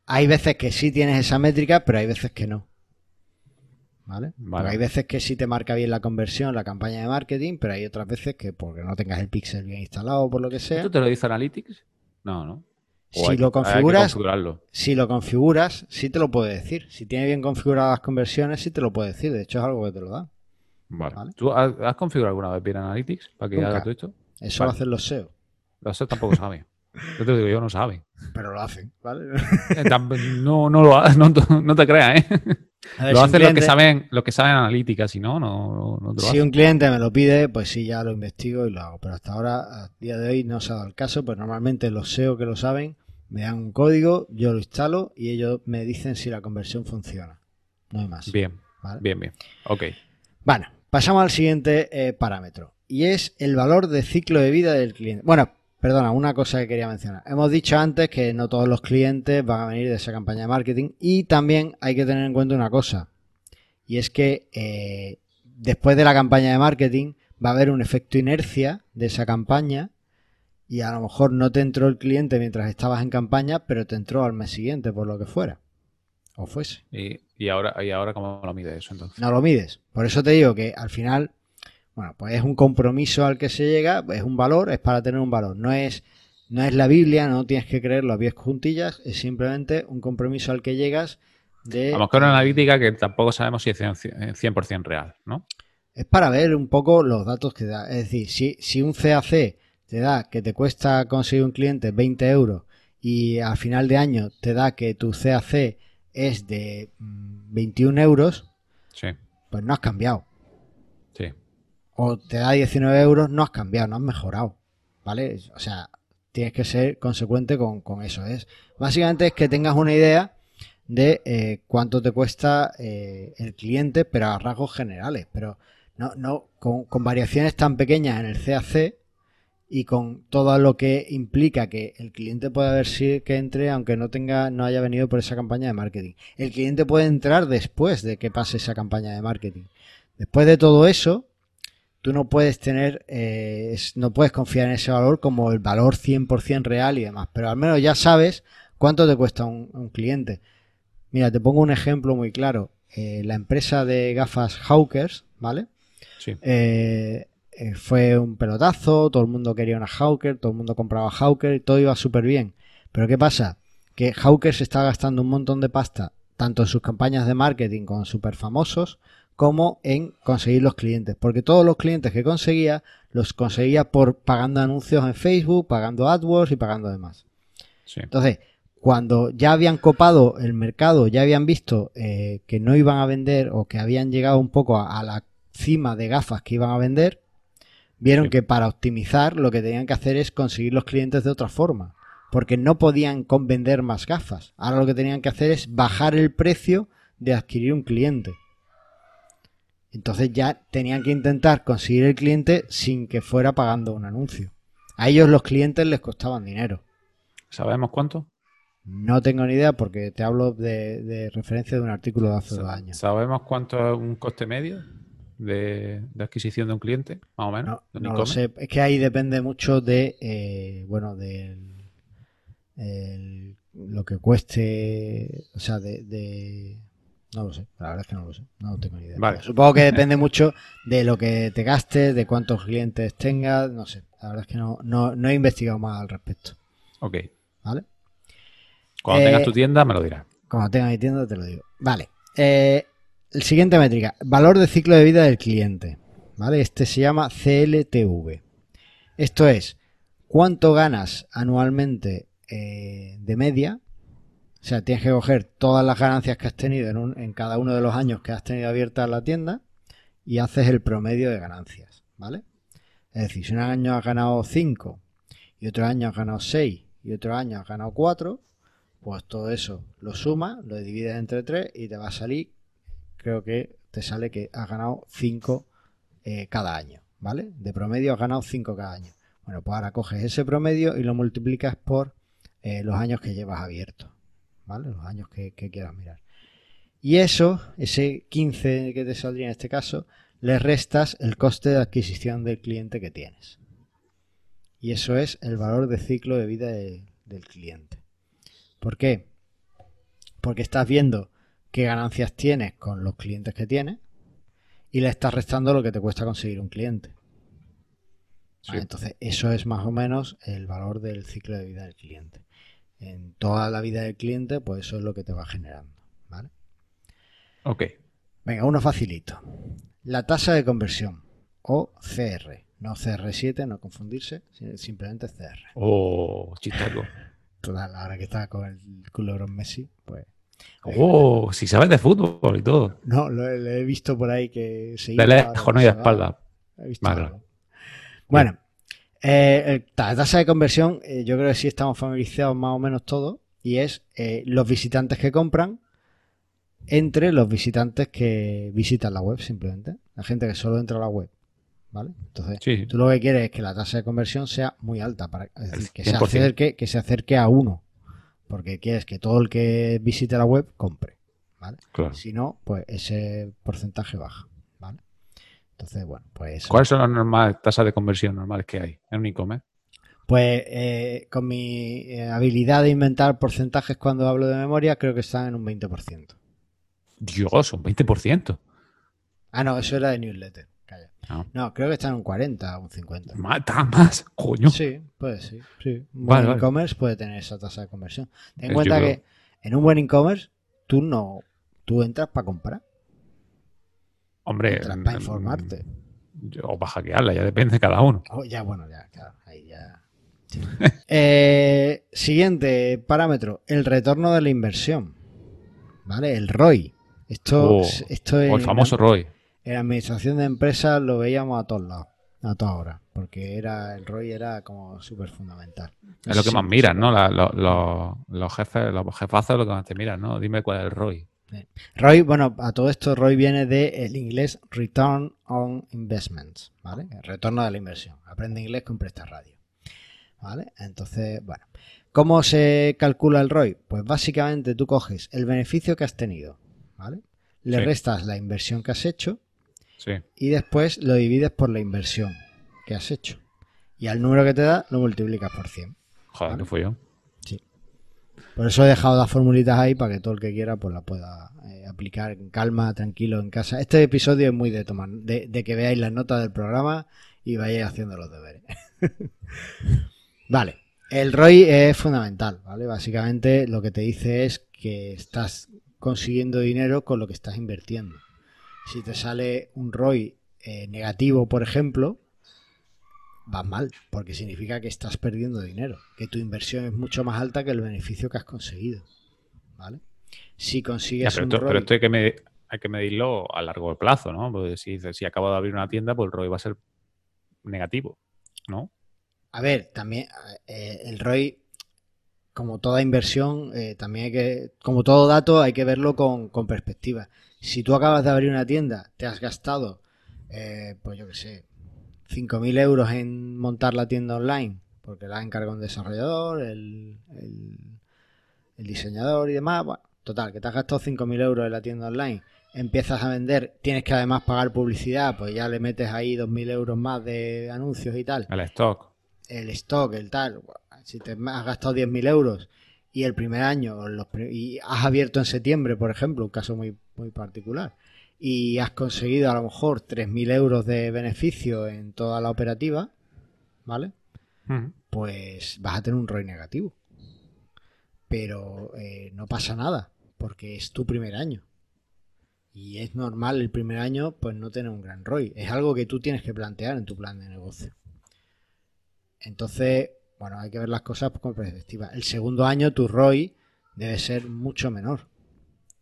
Hay veces que sí tienes esa métrica, pero hay veces que no. ¿Vale? hay veces que sí te marca bien la conversión, la campaña de marketing, pero hay otras veces que porque no tengas el pixel bien instalado o por lo que sea. ¿Tú te lo dice Analytics? No, ¿no? si lo configuras, si lo configuras, sí te lo puede decir. Si tiene bien configuradas las conversiones, sí te lo puede decir. De hecho, es algo que te lo da. Vale. ¿Tú has, configurado alguna vez bien Analytics para que haga todo esto? Eso lo hacen los SEO. Los SEO tampoco saben. Yo te digo, yo no saben. Pero lo hacen, ¿vale? Eh, no, no, lo, no, no te creas, ¿eh? lo hacen los que saben, lo que saben analítica, si no, no, no Si un cliente me lo pide, pues sí, ya lo investigo y lo hago. Pero hasta ahora, a día de hoy, no se ha dado el caso, pues normalmente los SEO que lo saben Me dan un código, yo lo instalo y ellos me dicen si la conversión funciona. No hay más. Bien, bien, bien. Ok. Bueno, pasamos al siguiente eh, parámetro y es el valor de ciclo de vida del cliente. Bueno, perdona, una cosa que quería mencionar. Hemos dicho antes que no todos los clientes van a venir de esa campaña de marketing y también hay que tener en cuenta una cosa y es que eh, después de la campaña de marketing va a haber un efecto inercia de esa campaña y a lo mejor no te entró el cliente mientras estabas en campaña, pero te entró al mes siguiente por lo que fuera. O fuese. ¿Y, ahora, ¿Y ahora cómo lo mides eso entonces? No lo mides. Por eso te digo que al final, bueno, pues es un compromiso al que se llega, es un valor, es para tener un valor. No es, no es la Biblia, no tienes que creerlo a pies juntillas, es simplemente un compromiso al que llegas de... Vamos con una analítica que tampoco sabemos si es 100% real, ¿no? Es para ver un poco los datos que da. Es decir, si, si un CAC te da que te cuesta conseguir un cliente 20 euros y al final de año te da que tu CAC es de 21 mm, euros, pues no has cambiado. Sí. O te da 19 euros, no has cambiado, no has mejorado. ¿Vale? O sea, tienes que ser consecuente con, eso. Es, básicamente es que tengas una idea de eh, cuánto te cuesta eh, el cliente, pero a rasgos generales. Pero no, no, con, con variaciones tan pequeñas en el CAC, y con todo lo que implica que el cliente pueda ver si que entre aunque no tenga no haya venido por esa campaña de marketing. El cliente puede entrar después de que pase esa campaña de marketing. Después de todo eso, tú no puedes tener eh, no puedes confiar en ese valor como el valor 100% real y demás, pero al menos ya sabes cuánto te cuesta un, cliente. Mira, te pongo un ejemplo muy claro. Eh, la empresa de gafas Hawkers, ¿vale? Sí. Eh, fue un pelotazo, todo el mundo quería una Hawker, todo el mundo compraba Hawker y todo iba súper bien. Pero ¿qué pasa? Que Hawker se está gastando un montón de pasta, tanto en sus campañas de marketing con súper famosos, como en conseguir los clientes. Porque todos los clientes que conseguía, los conseguía por pagando anuncios en Facebook, pagando AdWords y pagando demás. Entonces, cuando ya habían copado el mercado, ya habían visto eh, que no iban a vender o que habían llegado un poco a la cima de gafas que iban a vender, vieron que para optimizar lo que tenían que hacer es conseguir los clientes de otra forma, porque no podían vender más gafas. Ahora lo que tenían que hacer es bajar el precio de adquirir un cliente. Entonces ya tenían que intentar conseguir el cliente sin que fuera pagando un anuncio. A ellos los clientes les costaban dinero. ¿Sabemos cuánto? No tengo ni idea porque te hablo de, referencia de un artículo de hace dos años. ¿Sabemos cuánto es un coste medio? de, adquisición de un cliente, más o menos? No, lo sé, es que ahí depende mucho de, eh, bueno, de lo que cueste, o sea, de, No lo sé, la verdad es que no lo sé, no tengo ni idea. Supongo que depende mucho de lo que te gastes, de cuántos clientes tengas, no sé, la verdad es que no, no, he investigado más al respecto. Ok. ¿Vale? Cuando tengas eh, tu tienda me lo dirás. Cuando tenga mi tienda te lo digo. Vale. Eh, el siguiente métrica, valor de ciclo de vida del cliente. ¿Vale? Este se llama CLTV. Esto es cuánto ganas anualmente eh, de media. O sea, tienes que coger todas las ganancias que has tenido en, cada uno de los años que has tenido abierta la tienda y haces el promedio de ganancias. ¿Vale? Es decir, si un año has ganado 5 y otro año has ganado 6 y otro año has ganado 4, pues todo eso lo sumas, lo divides entre 3 y te va a salir creo que te sale que has ganado 5 eh, cada año, ¿vale? De promedio has ganado 5 cada año. Bueno, pues ahora coges ese promedio y lo multiplicas por eh, los años que llevas abierto, ¿vale? Los años que, quieras mirar. Y eso, ese 15 que te saldría en este caso, le restas el coste de adquisición del cliente que tienes. Y eso es el valor de ciclo de vida del cliente. ¿Por qué? Porque estás viendo qué ganancias tienes con los clientes que tienes y le estás restando lo que te cuesta conseguir un cliente. entonces, eso es más o menos el valor del ciclo de vida del cliente. En toda la vida del cliente, pues eso es lo que te va generando. ¿Vale? Ok. Venga, uno facilito. La tasa de conversión, o CR. No CR7, no confundirse, simplemente CR. Oh, chistoso. Toda la hora que está con el culo Messi, pues Oh, si sabes de fútbol y todo. No, lo, he visto por ahí que se lejos, no y de espalda. Bueno, Eh, la tasa de conversión, eh, yo creo que sí estamos familiarizados más o menos todos, y es eh, los visitantes que compran entre los visitantes que visitan la web simplemente. La gente que solo entra a la web. ¿Vale? Entonces, Sí. tú lo que quieres es que la tasa de conversión sea muy alta, para, es decir, que se, 100%. acerque, que se acerque a uno. Porque quieres que todo el que visite la web compre. ¿Vale? Claro. Si no, pues ese porcentaje baja. Entonces, bueno, pues. ¿Cuáles son las normales, tasas de conversión normales que hay en un e-commerce? Pues eh, con mi eh, habilidad de inventar porcentajes cuando hablo de memoria, creo que están en un 20%. Dios, un 20%. Ah, no, eso era de newsletter. Calla. Ah. No, creo que están en un 40 o un 50. Mata más, coño. Sí, puede sí. sí. Un Vale, buen vale. e-commerce puede tener esa tasa de conversión. Ten en Eh, cuenta que en un buen e-commerce tú no tú entras para comprar, Hombre, para mm, informarte. o para hackearla, ya depende de cada uno. Oh, ya, bueno, ya, claro, ahí ya. sí. Eh, siguiente parámetro, el retorno de la inversión. ¿Vale? El ROI. Esto, Oh, esto O en, el famoso ROI. en administración de empresas lo veíamos a todos lados, a toda hora, porque era el ROI era como súper fundamental. Es lo que Sí, más miran, ¿no? La- lo- lo- los jefes, los jefazos lo que más te miran, ¿no? Dime cuál es el ROI. ROI, bueno, a todo esto ROI viene del inglés Return on Investments, ¿vale? El retorno de la inversión. Aprende inglés con Presta Radio. ¿Vale? Entonces, bueno. ¿Cómo se calcula el ROI? Pues básicamente tú coges el beneficio que has tenido, ¿vale? Le Sí. restas la inversión que has hecho Sí. y después lo divides por la inversión que has hecho. Y al número que te da lo multiplicas por 100. Joder, ¿qué fue yo? Por eso he dejado las formulitas ahí para que todo el que quiera pues la pueda eh, aplicar en calma, tranquilo, en casa. Este episodio es muy de tomar, de, que veáis las notas del programa y vayáis haciendo los deberes. vale, el ROI es fundamental, ¿vale? Básicamente lo que te dice es que estás consiguiendo dinero con lo que estás invirtiendo. Si te sale un ROI eh, negativo, por ejemplo, vas mal, porque significa que estás perdiendo dinero, que tu inversión es mucho más alta que el beneficio que has conseguido. ¿Vale? Si Ya, consigues pero, un esto, ROI, pero esto hay que, medir- hay que medirlo a largo plazo, ¿no? Porque si, dices, si acabo de abrir una tienda, pues el ROI va a ser negativo, ¿no? a ver, también eh, el ROI, como toda inversión, eh, también hay que, como todo dato, hay que verlo con, con perspectiva. Si tú acabas de abrir una tienda, te has gastado, eh, pues yo qué sé, 5.000 euros en montar la tienda online, porque la ha encargado un desarrollador, el, el- el diseñador y demás. Bueno, total, que te has gastado 5.000 euros en la tienda online. Empiezas a vender, tienes que además pagar publicidad, pues ya le metes ahí 2.000 euros más de anuncios y tal El stock. el stock, el tal, si te has gastado 10.000 euros y el primer año los y has abierto en septiembre, por ejemplo, un caso muy, muy particular, y has conseguido a lo mejor 3.000 euros de beneficio en toda la operativa, ¿vale? Pues vas a tener un ROI negativo. Pero eh, no pasa nada, porque es tu primer año. Y es normal el primer año pues no tener un gran ROI. Es algo que tú tienes que plantear en tu plan de negocio. Entonces, bueno, hay que ver las cosas con perspectiva. El segundo año tu ROI debe ser mucho menor.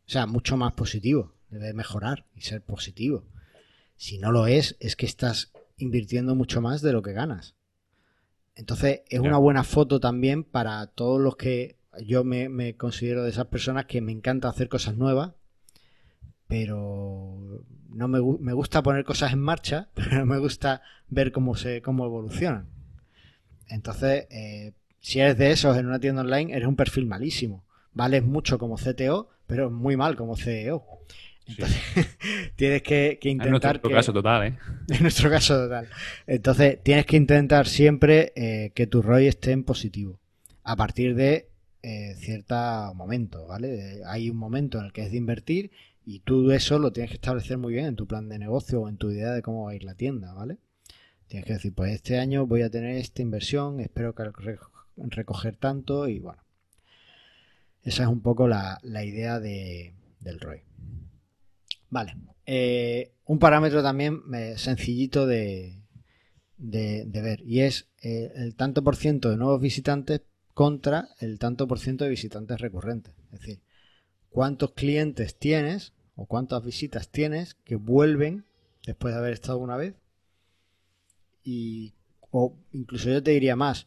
O sea, mucho más positivo. Debe mejorar y ser positivo. Si no lo es, es que estás invirtiendo mucho más de lo que ganas. Entonces, es una buena foto también para todos los que yo me, me considero de esas personas que me encanta hacer cosas nuevas, pero no me, me gusta poner cosas en marcha, pero no me gusta ver cómo se cómo evolucionan. Entonces, eh, si eres de esos en una tienda online, eres un perfil malísimo. Vales mucho como CTO, pero muy mal como CEO. Entonces, tienes que, que En intentar nuestro que, caso total, ¿eh? en nuestro caso total. Entonces, tienes que intentar siempre eh, que tu ROI esté en positivo. A partir de eh, cierto momento, ¿vale? Hay un momento en el que es de invertir y tú eso lo tienes que establecer muy bien en tu plan de negocio o en tu idea de cómo va a ir la tienda, ¿vale? Tienes que decir, pues este año voy a tener esta inversión, espero que re- recoger tanto y bueno. Esa es un poco la, la idea de- del ROI. Vale. Eh, un parámetro también eh, sencillito de, ver y es eh, el tanto por ciento de nuevos visitantes contra el tanto por ciento de visitantes recurrentes. Es decir, cuántos clientes tienes o cuántas visitas tienes que vuelven después de haber estado una vez y o incluso yo te diría más,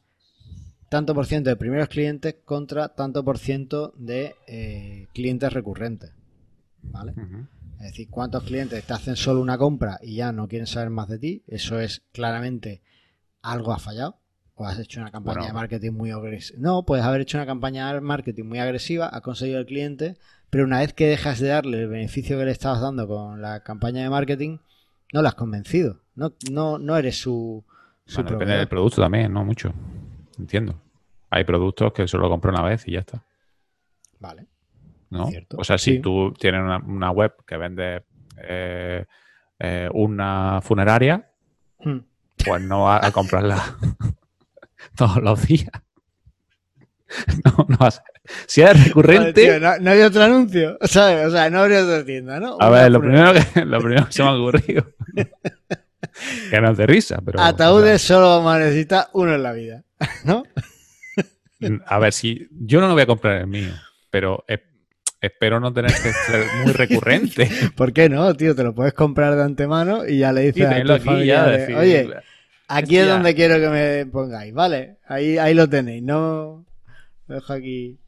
tanto por ciento de primeros clientes contra tanto por ciento de clientes recurrentes. ¿Vale? Es decir, cuántos clientes te hacen solo una compra y ya no quieren saber más de ti. Eso es claramente algo ha fallado. O has hecho una campaña de marketing muy agresiva. No, puedes haber hecho una campaña de marketing muy agresiva, has conseguido el cliente, pero una vez que dejas de darle el beneficio que le estabas dando con la campaña de marketing, no la has convencido. No, no, no eres su, depende del producto también, no mucho. Entiendo. Hay productos que solo compro una vez y ya está. Vale. ¿No? O sea, si tú tienes una, web que vende eh, eh, una funeraria, hmm. pues no vas a comprarla todos los días. No, no vas a... Si es recurrente. no, hay otro anuncio. O sea, no habría otra tienda, ¿no? A ver, lo primero, que, lo primero que se me ha ocurrido que no de risa, pero. Ataúdes solo vamos a necesitar uno en la vida, ¿no? A ver, si yo no lo voy a comprar el mío, pero espero no tener que ser muy recurrente. ¿Por qué no, tío? Te lo puedes comprar de antemano y ya le dices a tu familia, oye, aquí es donde quiero que me pongáis, ¿vale? Ahí, ahí lo tenéis, no lo dejo aquí.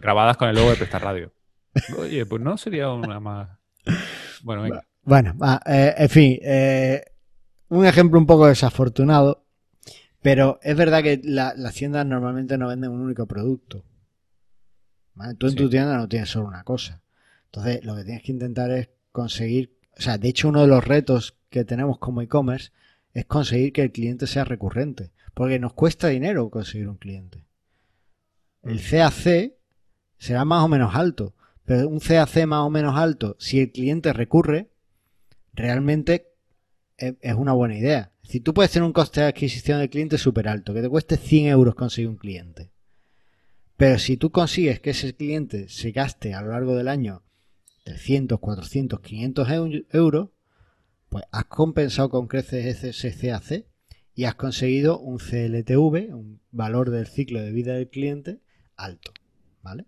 grabadas con el logo de Presta Radio. Oye, pues no sería una más... Bueno, venga. Bueno, eh, en fin, eh, un ejemplo un poco desafortunado, pero es verdad que las tiendas normalmente no venden un único producto. Tú en tu tienda no tienes solo una cosa. Entonces, lo que tienes que intentar es conseguir, o sea, de hecho uno de los retos que tenemos como e-commerce es conseguir que el cliente sea recurrente, porque nos cuesta dinero conseguir un cliente. El CAC será más o menos alto, pero un CAC más o menos alto, si el cliente recurre, realmente es una buena idea. Si tú puedes tener un coste de adquisición del cliente súper alto, que te cueste 100 euros conseguir un cliente. Pero si tú consigues que ese cliente se gaste a lo largo del año 300, 400, 500 euros, pues has compensado con creces ese CAC y has conseguido un CLTV, un valor del ciclo de vida del cliente alto. ¿Vale?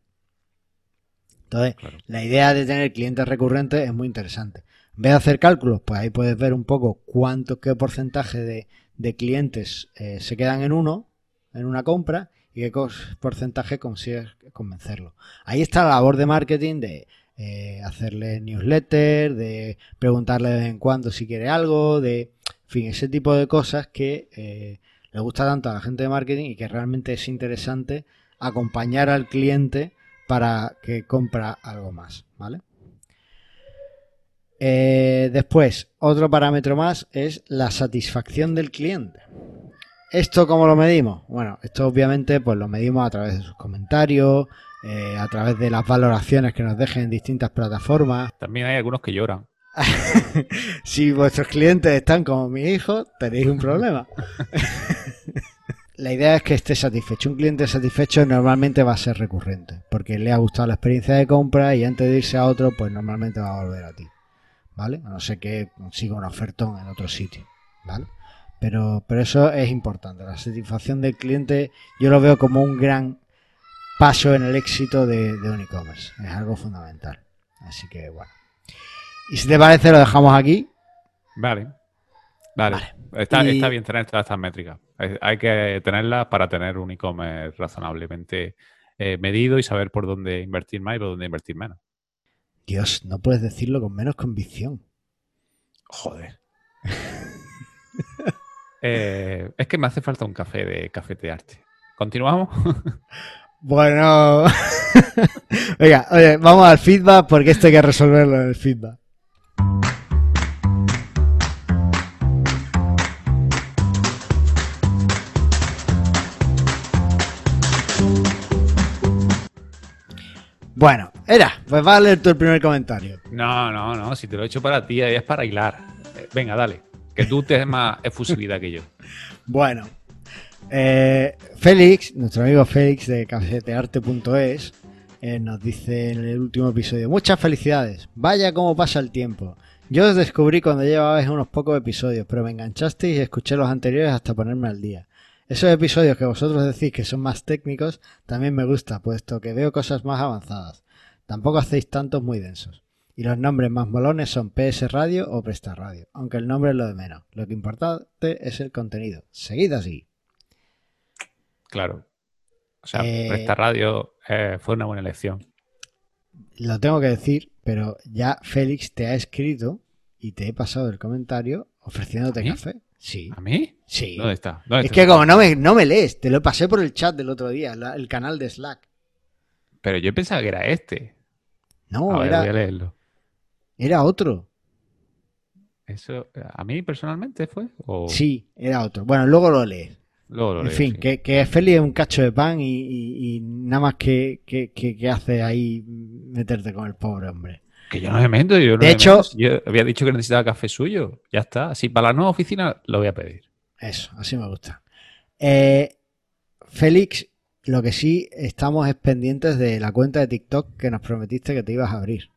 Entonces, la idea de tener clientes recurrentes es muy interesante. En vez de hacer cálculos, pues ahí puedes ver un poco cuánto, qué porcentaje de, clientes eh, se quedan en uno, en una compra, y qué porcentaje consigues convencerlo. Ahí está la labor de marketing de eh, hacerle newsletter, de preguntarle de vez en cuando si quiere algo, de, en fin, ese tipo de cosas que eh, le gusta tanto a la gente de marketing y que realmente es interesante acompañar al cliente para que compra algo más, ¿vale? Eh, después, otro parámetro más es la satisfacción del cliente. ¿Esto cómo lo medimos? Bueno, esto obviamente pues lo medimos a través de sus comentarios, eh, a través de las valoraciones que nos dejen en distintas plataformas. También hay algunos que lloran. si vuestros clientes están como mi hijo, tenéis un problema. la idea es que esté satisfecho. Un cliente satisfecho normalmente va a ser recurrente, porque le ha gustado la experiencia de compra y antes de irse a otro, pues normalmente va a volver a ti. ¿vale? A no ser que consiga un ofertón en otro sitio, ¿vale? Pero, pero eso es importante. La satisfacción del cliente yo lo veo como un gran paso en el éxito de, un e-commerce. Es algo fundamental. Así que bueno. Y si te parece, lo dejamos aquí. Vale. Vale. Está, está, bien tener todas estas métricas. Hay, que tenerlas para tener un e-commerce razonablemente eh, medido y saber por dónde invertir más y por dónde invertir menos. Dios, no puedes decirlo con menos convicción. Joder. Eh, es que me hace falta un café de cafetearte. ¿Continuamos? bueno. Venga, oye, vamos al feedback porque esto hay que resolverlo en el feedback. Bueno, era, pues va a leer tú el primer comentario. No, no, no, si te lo he hecho para ti, es para hilar. Eh, venga, dale, que tú tienes más efusividad que yo. Bueno, eh, Félix, nuestro amigo Félix de cafetearte.es, eh, nos dice en el último episodio, muchas felicidades, vaya cómo pasa el tiempo. Yo os descubrí cuando llevabais unos pocos episodios, pero me enganchasteis y escuché los anteriores hasta ponerme al día. Esos episodios que vosotros decís que son más técnicos también me gusta, puesto que veo cosas más avanzadas. Tampoco hacéis tantos muy densos. Y los nombres más molones son PS Radio o Presta Radio, aunque el nombre es lo de menos. Lo que importante es el contenido. Seguid así. Claro. O sea, Eh, Presta Radio eh, fue una buena elección. Lo tengo que decir, pero ya Félix te ha escrito y te he pasado el comentario ofreciéndote café. Sí, ¿A mí? sí. ¿Dónde está? ¿Dónde Es está? que como no me, no me lees, te lo pasé por el chat del otro día, la- el canal de Slack. Pero yo pensaba que era este. No, a ver, voy a leerlo. Era otro. ¿Eso a mí personalmente fue? ¿O Sí, era otro. Bueno, luego lo lees. luego lo En fin, sí. que, que Félix es un cacho de pan y, y- y nada más que, que, que- que hace ahí meterte con el pobre hombre. Que yo no me meto. Yo no De me hecho- meto. yo había dicho que necesitaba café suyo. Ya está. Si para la nueva oficina lo voy a pedir. Eso, así me gusta. Eh, Félix, lo que sí estamos es pendientes de la cuenta de TikTok que nos prometiste que te ibas a abrir.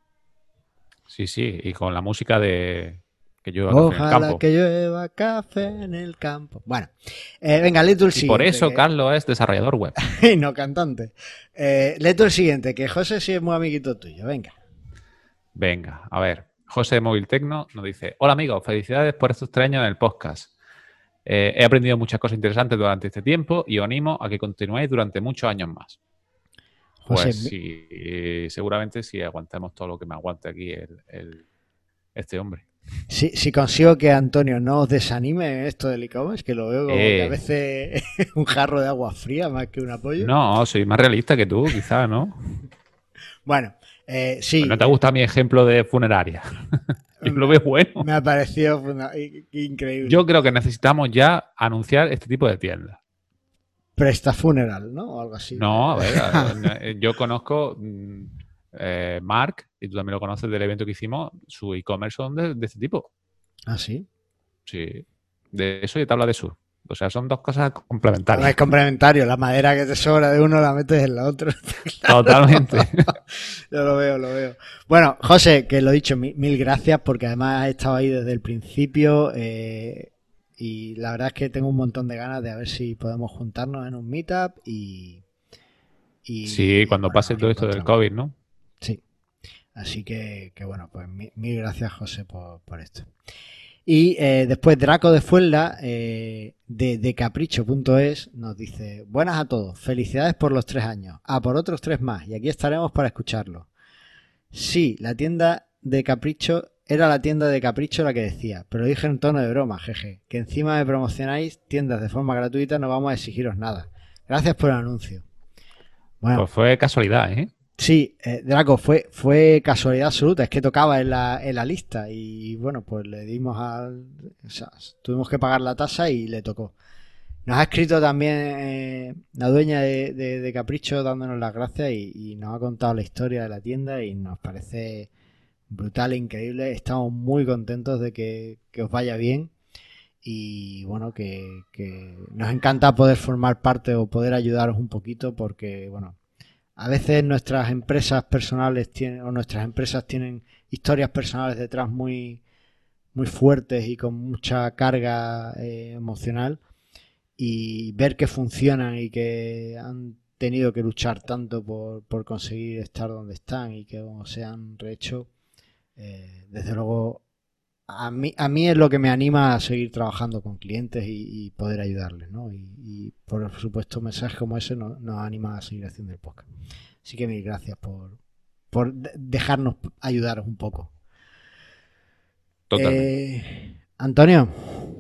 Sí, sí. Y con la música de que yo café en el Ojalá campo. que llueva café en el campo. Bueno, eh, venga, lee tú el Y siguiente. por eso que- Carlos es desarrollador web. y no cantante. Eh, lee tú el siguiente, que José sí es muy amiguito tuyo. Venga. Venga, a ver. José de Móvil Tecno nos dice: Hola amigos, felicidades por estos tres años en el podcast. Eh, he aprendido muchas cosas interesantes durante este tiempo y os animo a que continuéis durante muchos años más. José, Pues sí, eh, seguramente si aguantemos todo lo que me aguante aquí el, el- este hombre. Si, si consigo que Antonio no os desanime en esto del e-commerce, que lo veo como que a Eh. veces es un jarro de agua fría más que un apoyo. No, soy más realista que tú, quizás, ¿no? Bueno, eh, sí, Pues no te gusta mi ejemplo de funeraria. Yo lo veo bueno. me ha parecido increíble. Yo creo que necesitamos ya anunciar este tipo de tiendas. Presta funeral, ¿no? O algo así. No, a ver, a ver, eh, yo conozco mm, eh, Mark, y tú también lo conoces del evento que hicimos, su e-commerce son de, de este tipo. Ah, sí. Sí. De eso y de tabla de sur. O sea, son dos cosas No complementarias. es complementario. La madera que te sobra de uno la metes en la otra. Totalmente. Yo lo veo, lo veo. Bueno, José, que lo he dicho, mi- mil gracias porque además has estado ahí desde el principio eh, y la verdad es que tengo un montón de ganas de a ver si podemos juntarnos en un meetup y... y- Sí, cuando bueno, pase todo esto del. COVID, ¿no? Sí. Así que, que bueno, pues mi- mil gracias, José, por, por esto. Y eh, después Draco de Fuenla, eh, de, de capricho.es, nos dice: Buenas a todos, felicidades por los tres años. A por otros tres más, y aquí estaremos para escucharlo. Sí, la tienda de Capricho era la tienda de Capricho la que decía, pero lo dije en tono de broma, jeje. Que encima me promocionáis tiendas de forma gratuita, no vamos a exigiros nada. Gracias por el anuncio. Bueno, Pues fue casualidad, ¿eh? Sí, eh, Draco, fue, fue casualidad absoluta, es que tocaba en la, en la lista y bueno, pues le dimos al... O sea, tuvimos que pagar la tasa y le tocó. Nos ha escrito también eh, la dueña de, de- de Capricho dándonos las gracias y, y nos ha contado la historia de la tienda y nos parece brutal increíble. Estamos muy contentos de que, que os vaya bien y bueno, que, nos encanta poder formar parte o poder ayudaros un poquito porque bueno, a veces nuestras empresas personales tienen, o nuestras empresas tienen historias personales detrás muy, muy fuertes y con mucha carga eh, emocional. Y ver que funcionan y que han tenido que luchar tanto por, por conseguir estar donde están y que se han rehecho, eh, desde luego a mí, a mí es lo que me anima a seguir trabajando con clientes y, y poder ayudarles, ¿no? Y, y, por supuesto mensajes como ese nos, nos anima a seguir haciendo el podcast. Así que mil gracias por, por de- dejarnos ayudaros un poco. Totalmente. Eh, Antonio,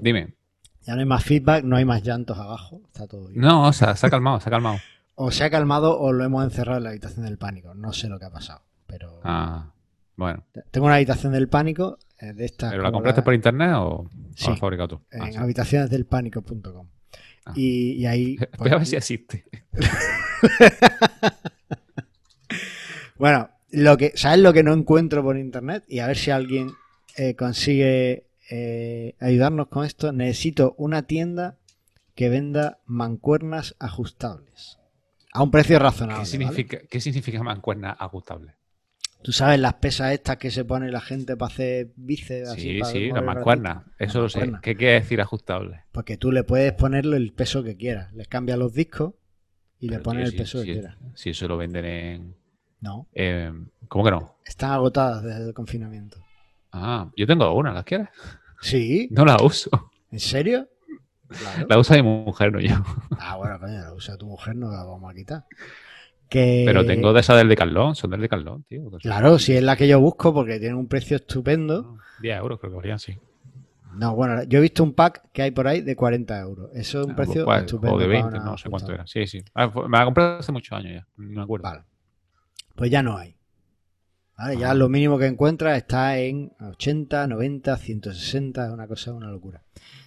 Dime. ya no hay más feedback, no hay más llantos abajo, está todo bien. No, o sea, se ha calmado, se ha calmado. O se ha calmado o lo hemos encerrado en la habitación del pánico, no sé lo que ha pasado, pero Ah, bueno. tengo una habitación del pánico eh, de estas ¿Pero la compraste la- por internet o Sí. la has fabricado tú? Ah, en sí. habitacionesdelpánico.com. Ah. Y, y ahí Voy pues, a ver si existe. Bueno, lo que, ¿sabes lo que no encuentro por internet? Y a ver si alguien eh, consigue eh, ayudarnos con esto. Necesito una tienda que venda mancuernas ajustables. A un precio razonable. ¿Qué ¿vale? significa, ¿Qué significa mancuerna ajustable? Tú sabes las pesas estas que se pone la gente para hacer bíceps. así, Sí, para sí, la mancuerna. Eso La lo sé. ¿Qué quiere decir ajustable? Porque tú le puedes ponerle el peso que quieras. Les cambias los discos y le Pero, pones tío, el si- peso si, que quieras. Si eso lo venden en, No. Eh, ¿Cómo que no? Están agotadas desde el confinamiento. Ah, yo tengo una, ¿las quieres? Sí. No la uso. ¿En serio? Claro. La usa mi mujer, no yo. Ah, bueno, coño, la usa tu mujer, no la vamos a quitar. Que... Pero tengo de esa del Decathlon, son del Decathlon, tío. Claro, si es la que yo busco porque tiene un precio estupendo. 10 euros creo que valían, sí. No, bueno, yo he visto un pack que hay por ahí de 40 euros. Eso es un Ah, precio pues, estupendo. O de para 20, una no sé cuánto era. Sí, sí. Ah, me la compré hace muchos años ya, no me acuerdo. Vale. Pues ya no hay. ¿Vale? Ya Ah. lo mínimo que encuentras está en 80, 90, 160, es una cosa, una locura.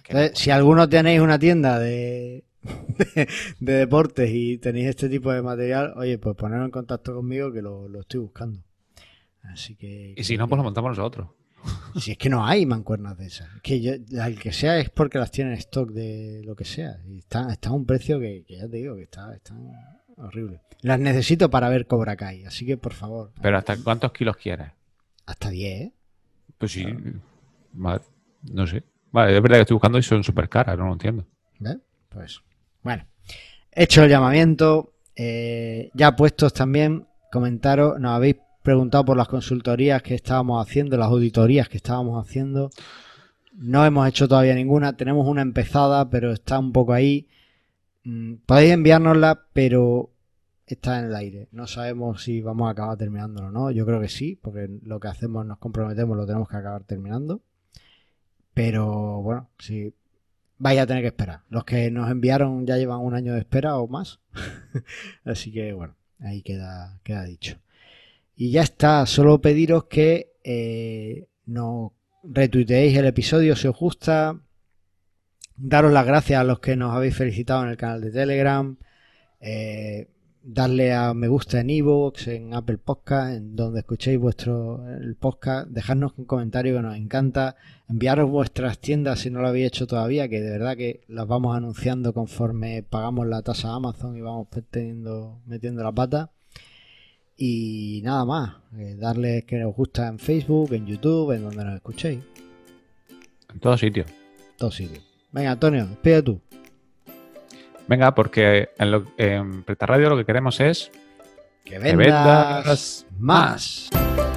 Entonces, si alguno tenéis una tienda de, de, de deportes y tenéis este tipo de material, oye, pues poneros en contacto conmigo que lo, lo estoy buscando. Así que. Y si no, pues lo montamos nosotros. Si es que no hay mancuernas de esas. Es que yo, el que sea es porque las tienen en stock de lo que sea. Y están, están a un precio que, que ya te digo que está, están horribles. Las necesito para ver Cobra Kai, así que por favor. Pero ¿hasta cuántos kilos quieres? Hasta 10, ¿eh? Pues sí. Vale, no sé. Vale, es verdad que estoy buscando y son súper caras, no lo entiendo. ¿Ves? Pues, bueno. Hecho el llamamiento, eh, ya puestos también, comentaros, nos habéis preguntado por las consultorías que estábamos haciendo, las auditorías que estábamos haciendo. No hemos hecho todavía ninguna, tenemos una empezada, pero está un poco ahí. Mm, Podéis enviárnosla, pero está en el aire. No sabemos si vamos a acabar terminándolo o no. Yo creo que sí, porque lo que hacemos, nos comprometemos, lo tenemos que acabar terminando. Pero bueno, si vais a tener que esperar. Los que nos enviaron ya llevan un año de espera o más. Así que bueno, ahí queda, queda dicho. Y ya está, solo pediros que eh, nos retuiteéis el episodio si os gusta. Daros las gracias a los que nos habéis felicitado en el canal de Telegram. Eh, darle a me gusta en iVoox, en Apple Podcast, en donde escuchéis vuestro el podcast, dejadnos un comentario que nos encanta, enviaros vuestras tiendas si no lo habéis hecho todavía, que de verdad que las vamos anunciando conforme pagamos la tasa Amazon y vamos teniendo, metiendo la pata. Y nada más, eh, darle que os gusta en Facebook, en YouTube, en donde nos escuchéis, En todos sitios. todos sitios. Venga, Antonio, despide tú. Venga, porque en, lo, en Presta Radio lo que queremos es Que vendas más. más.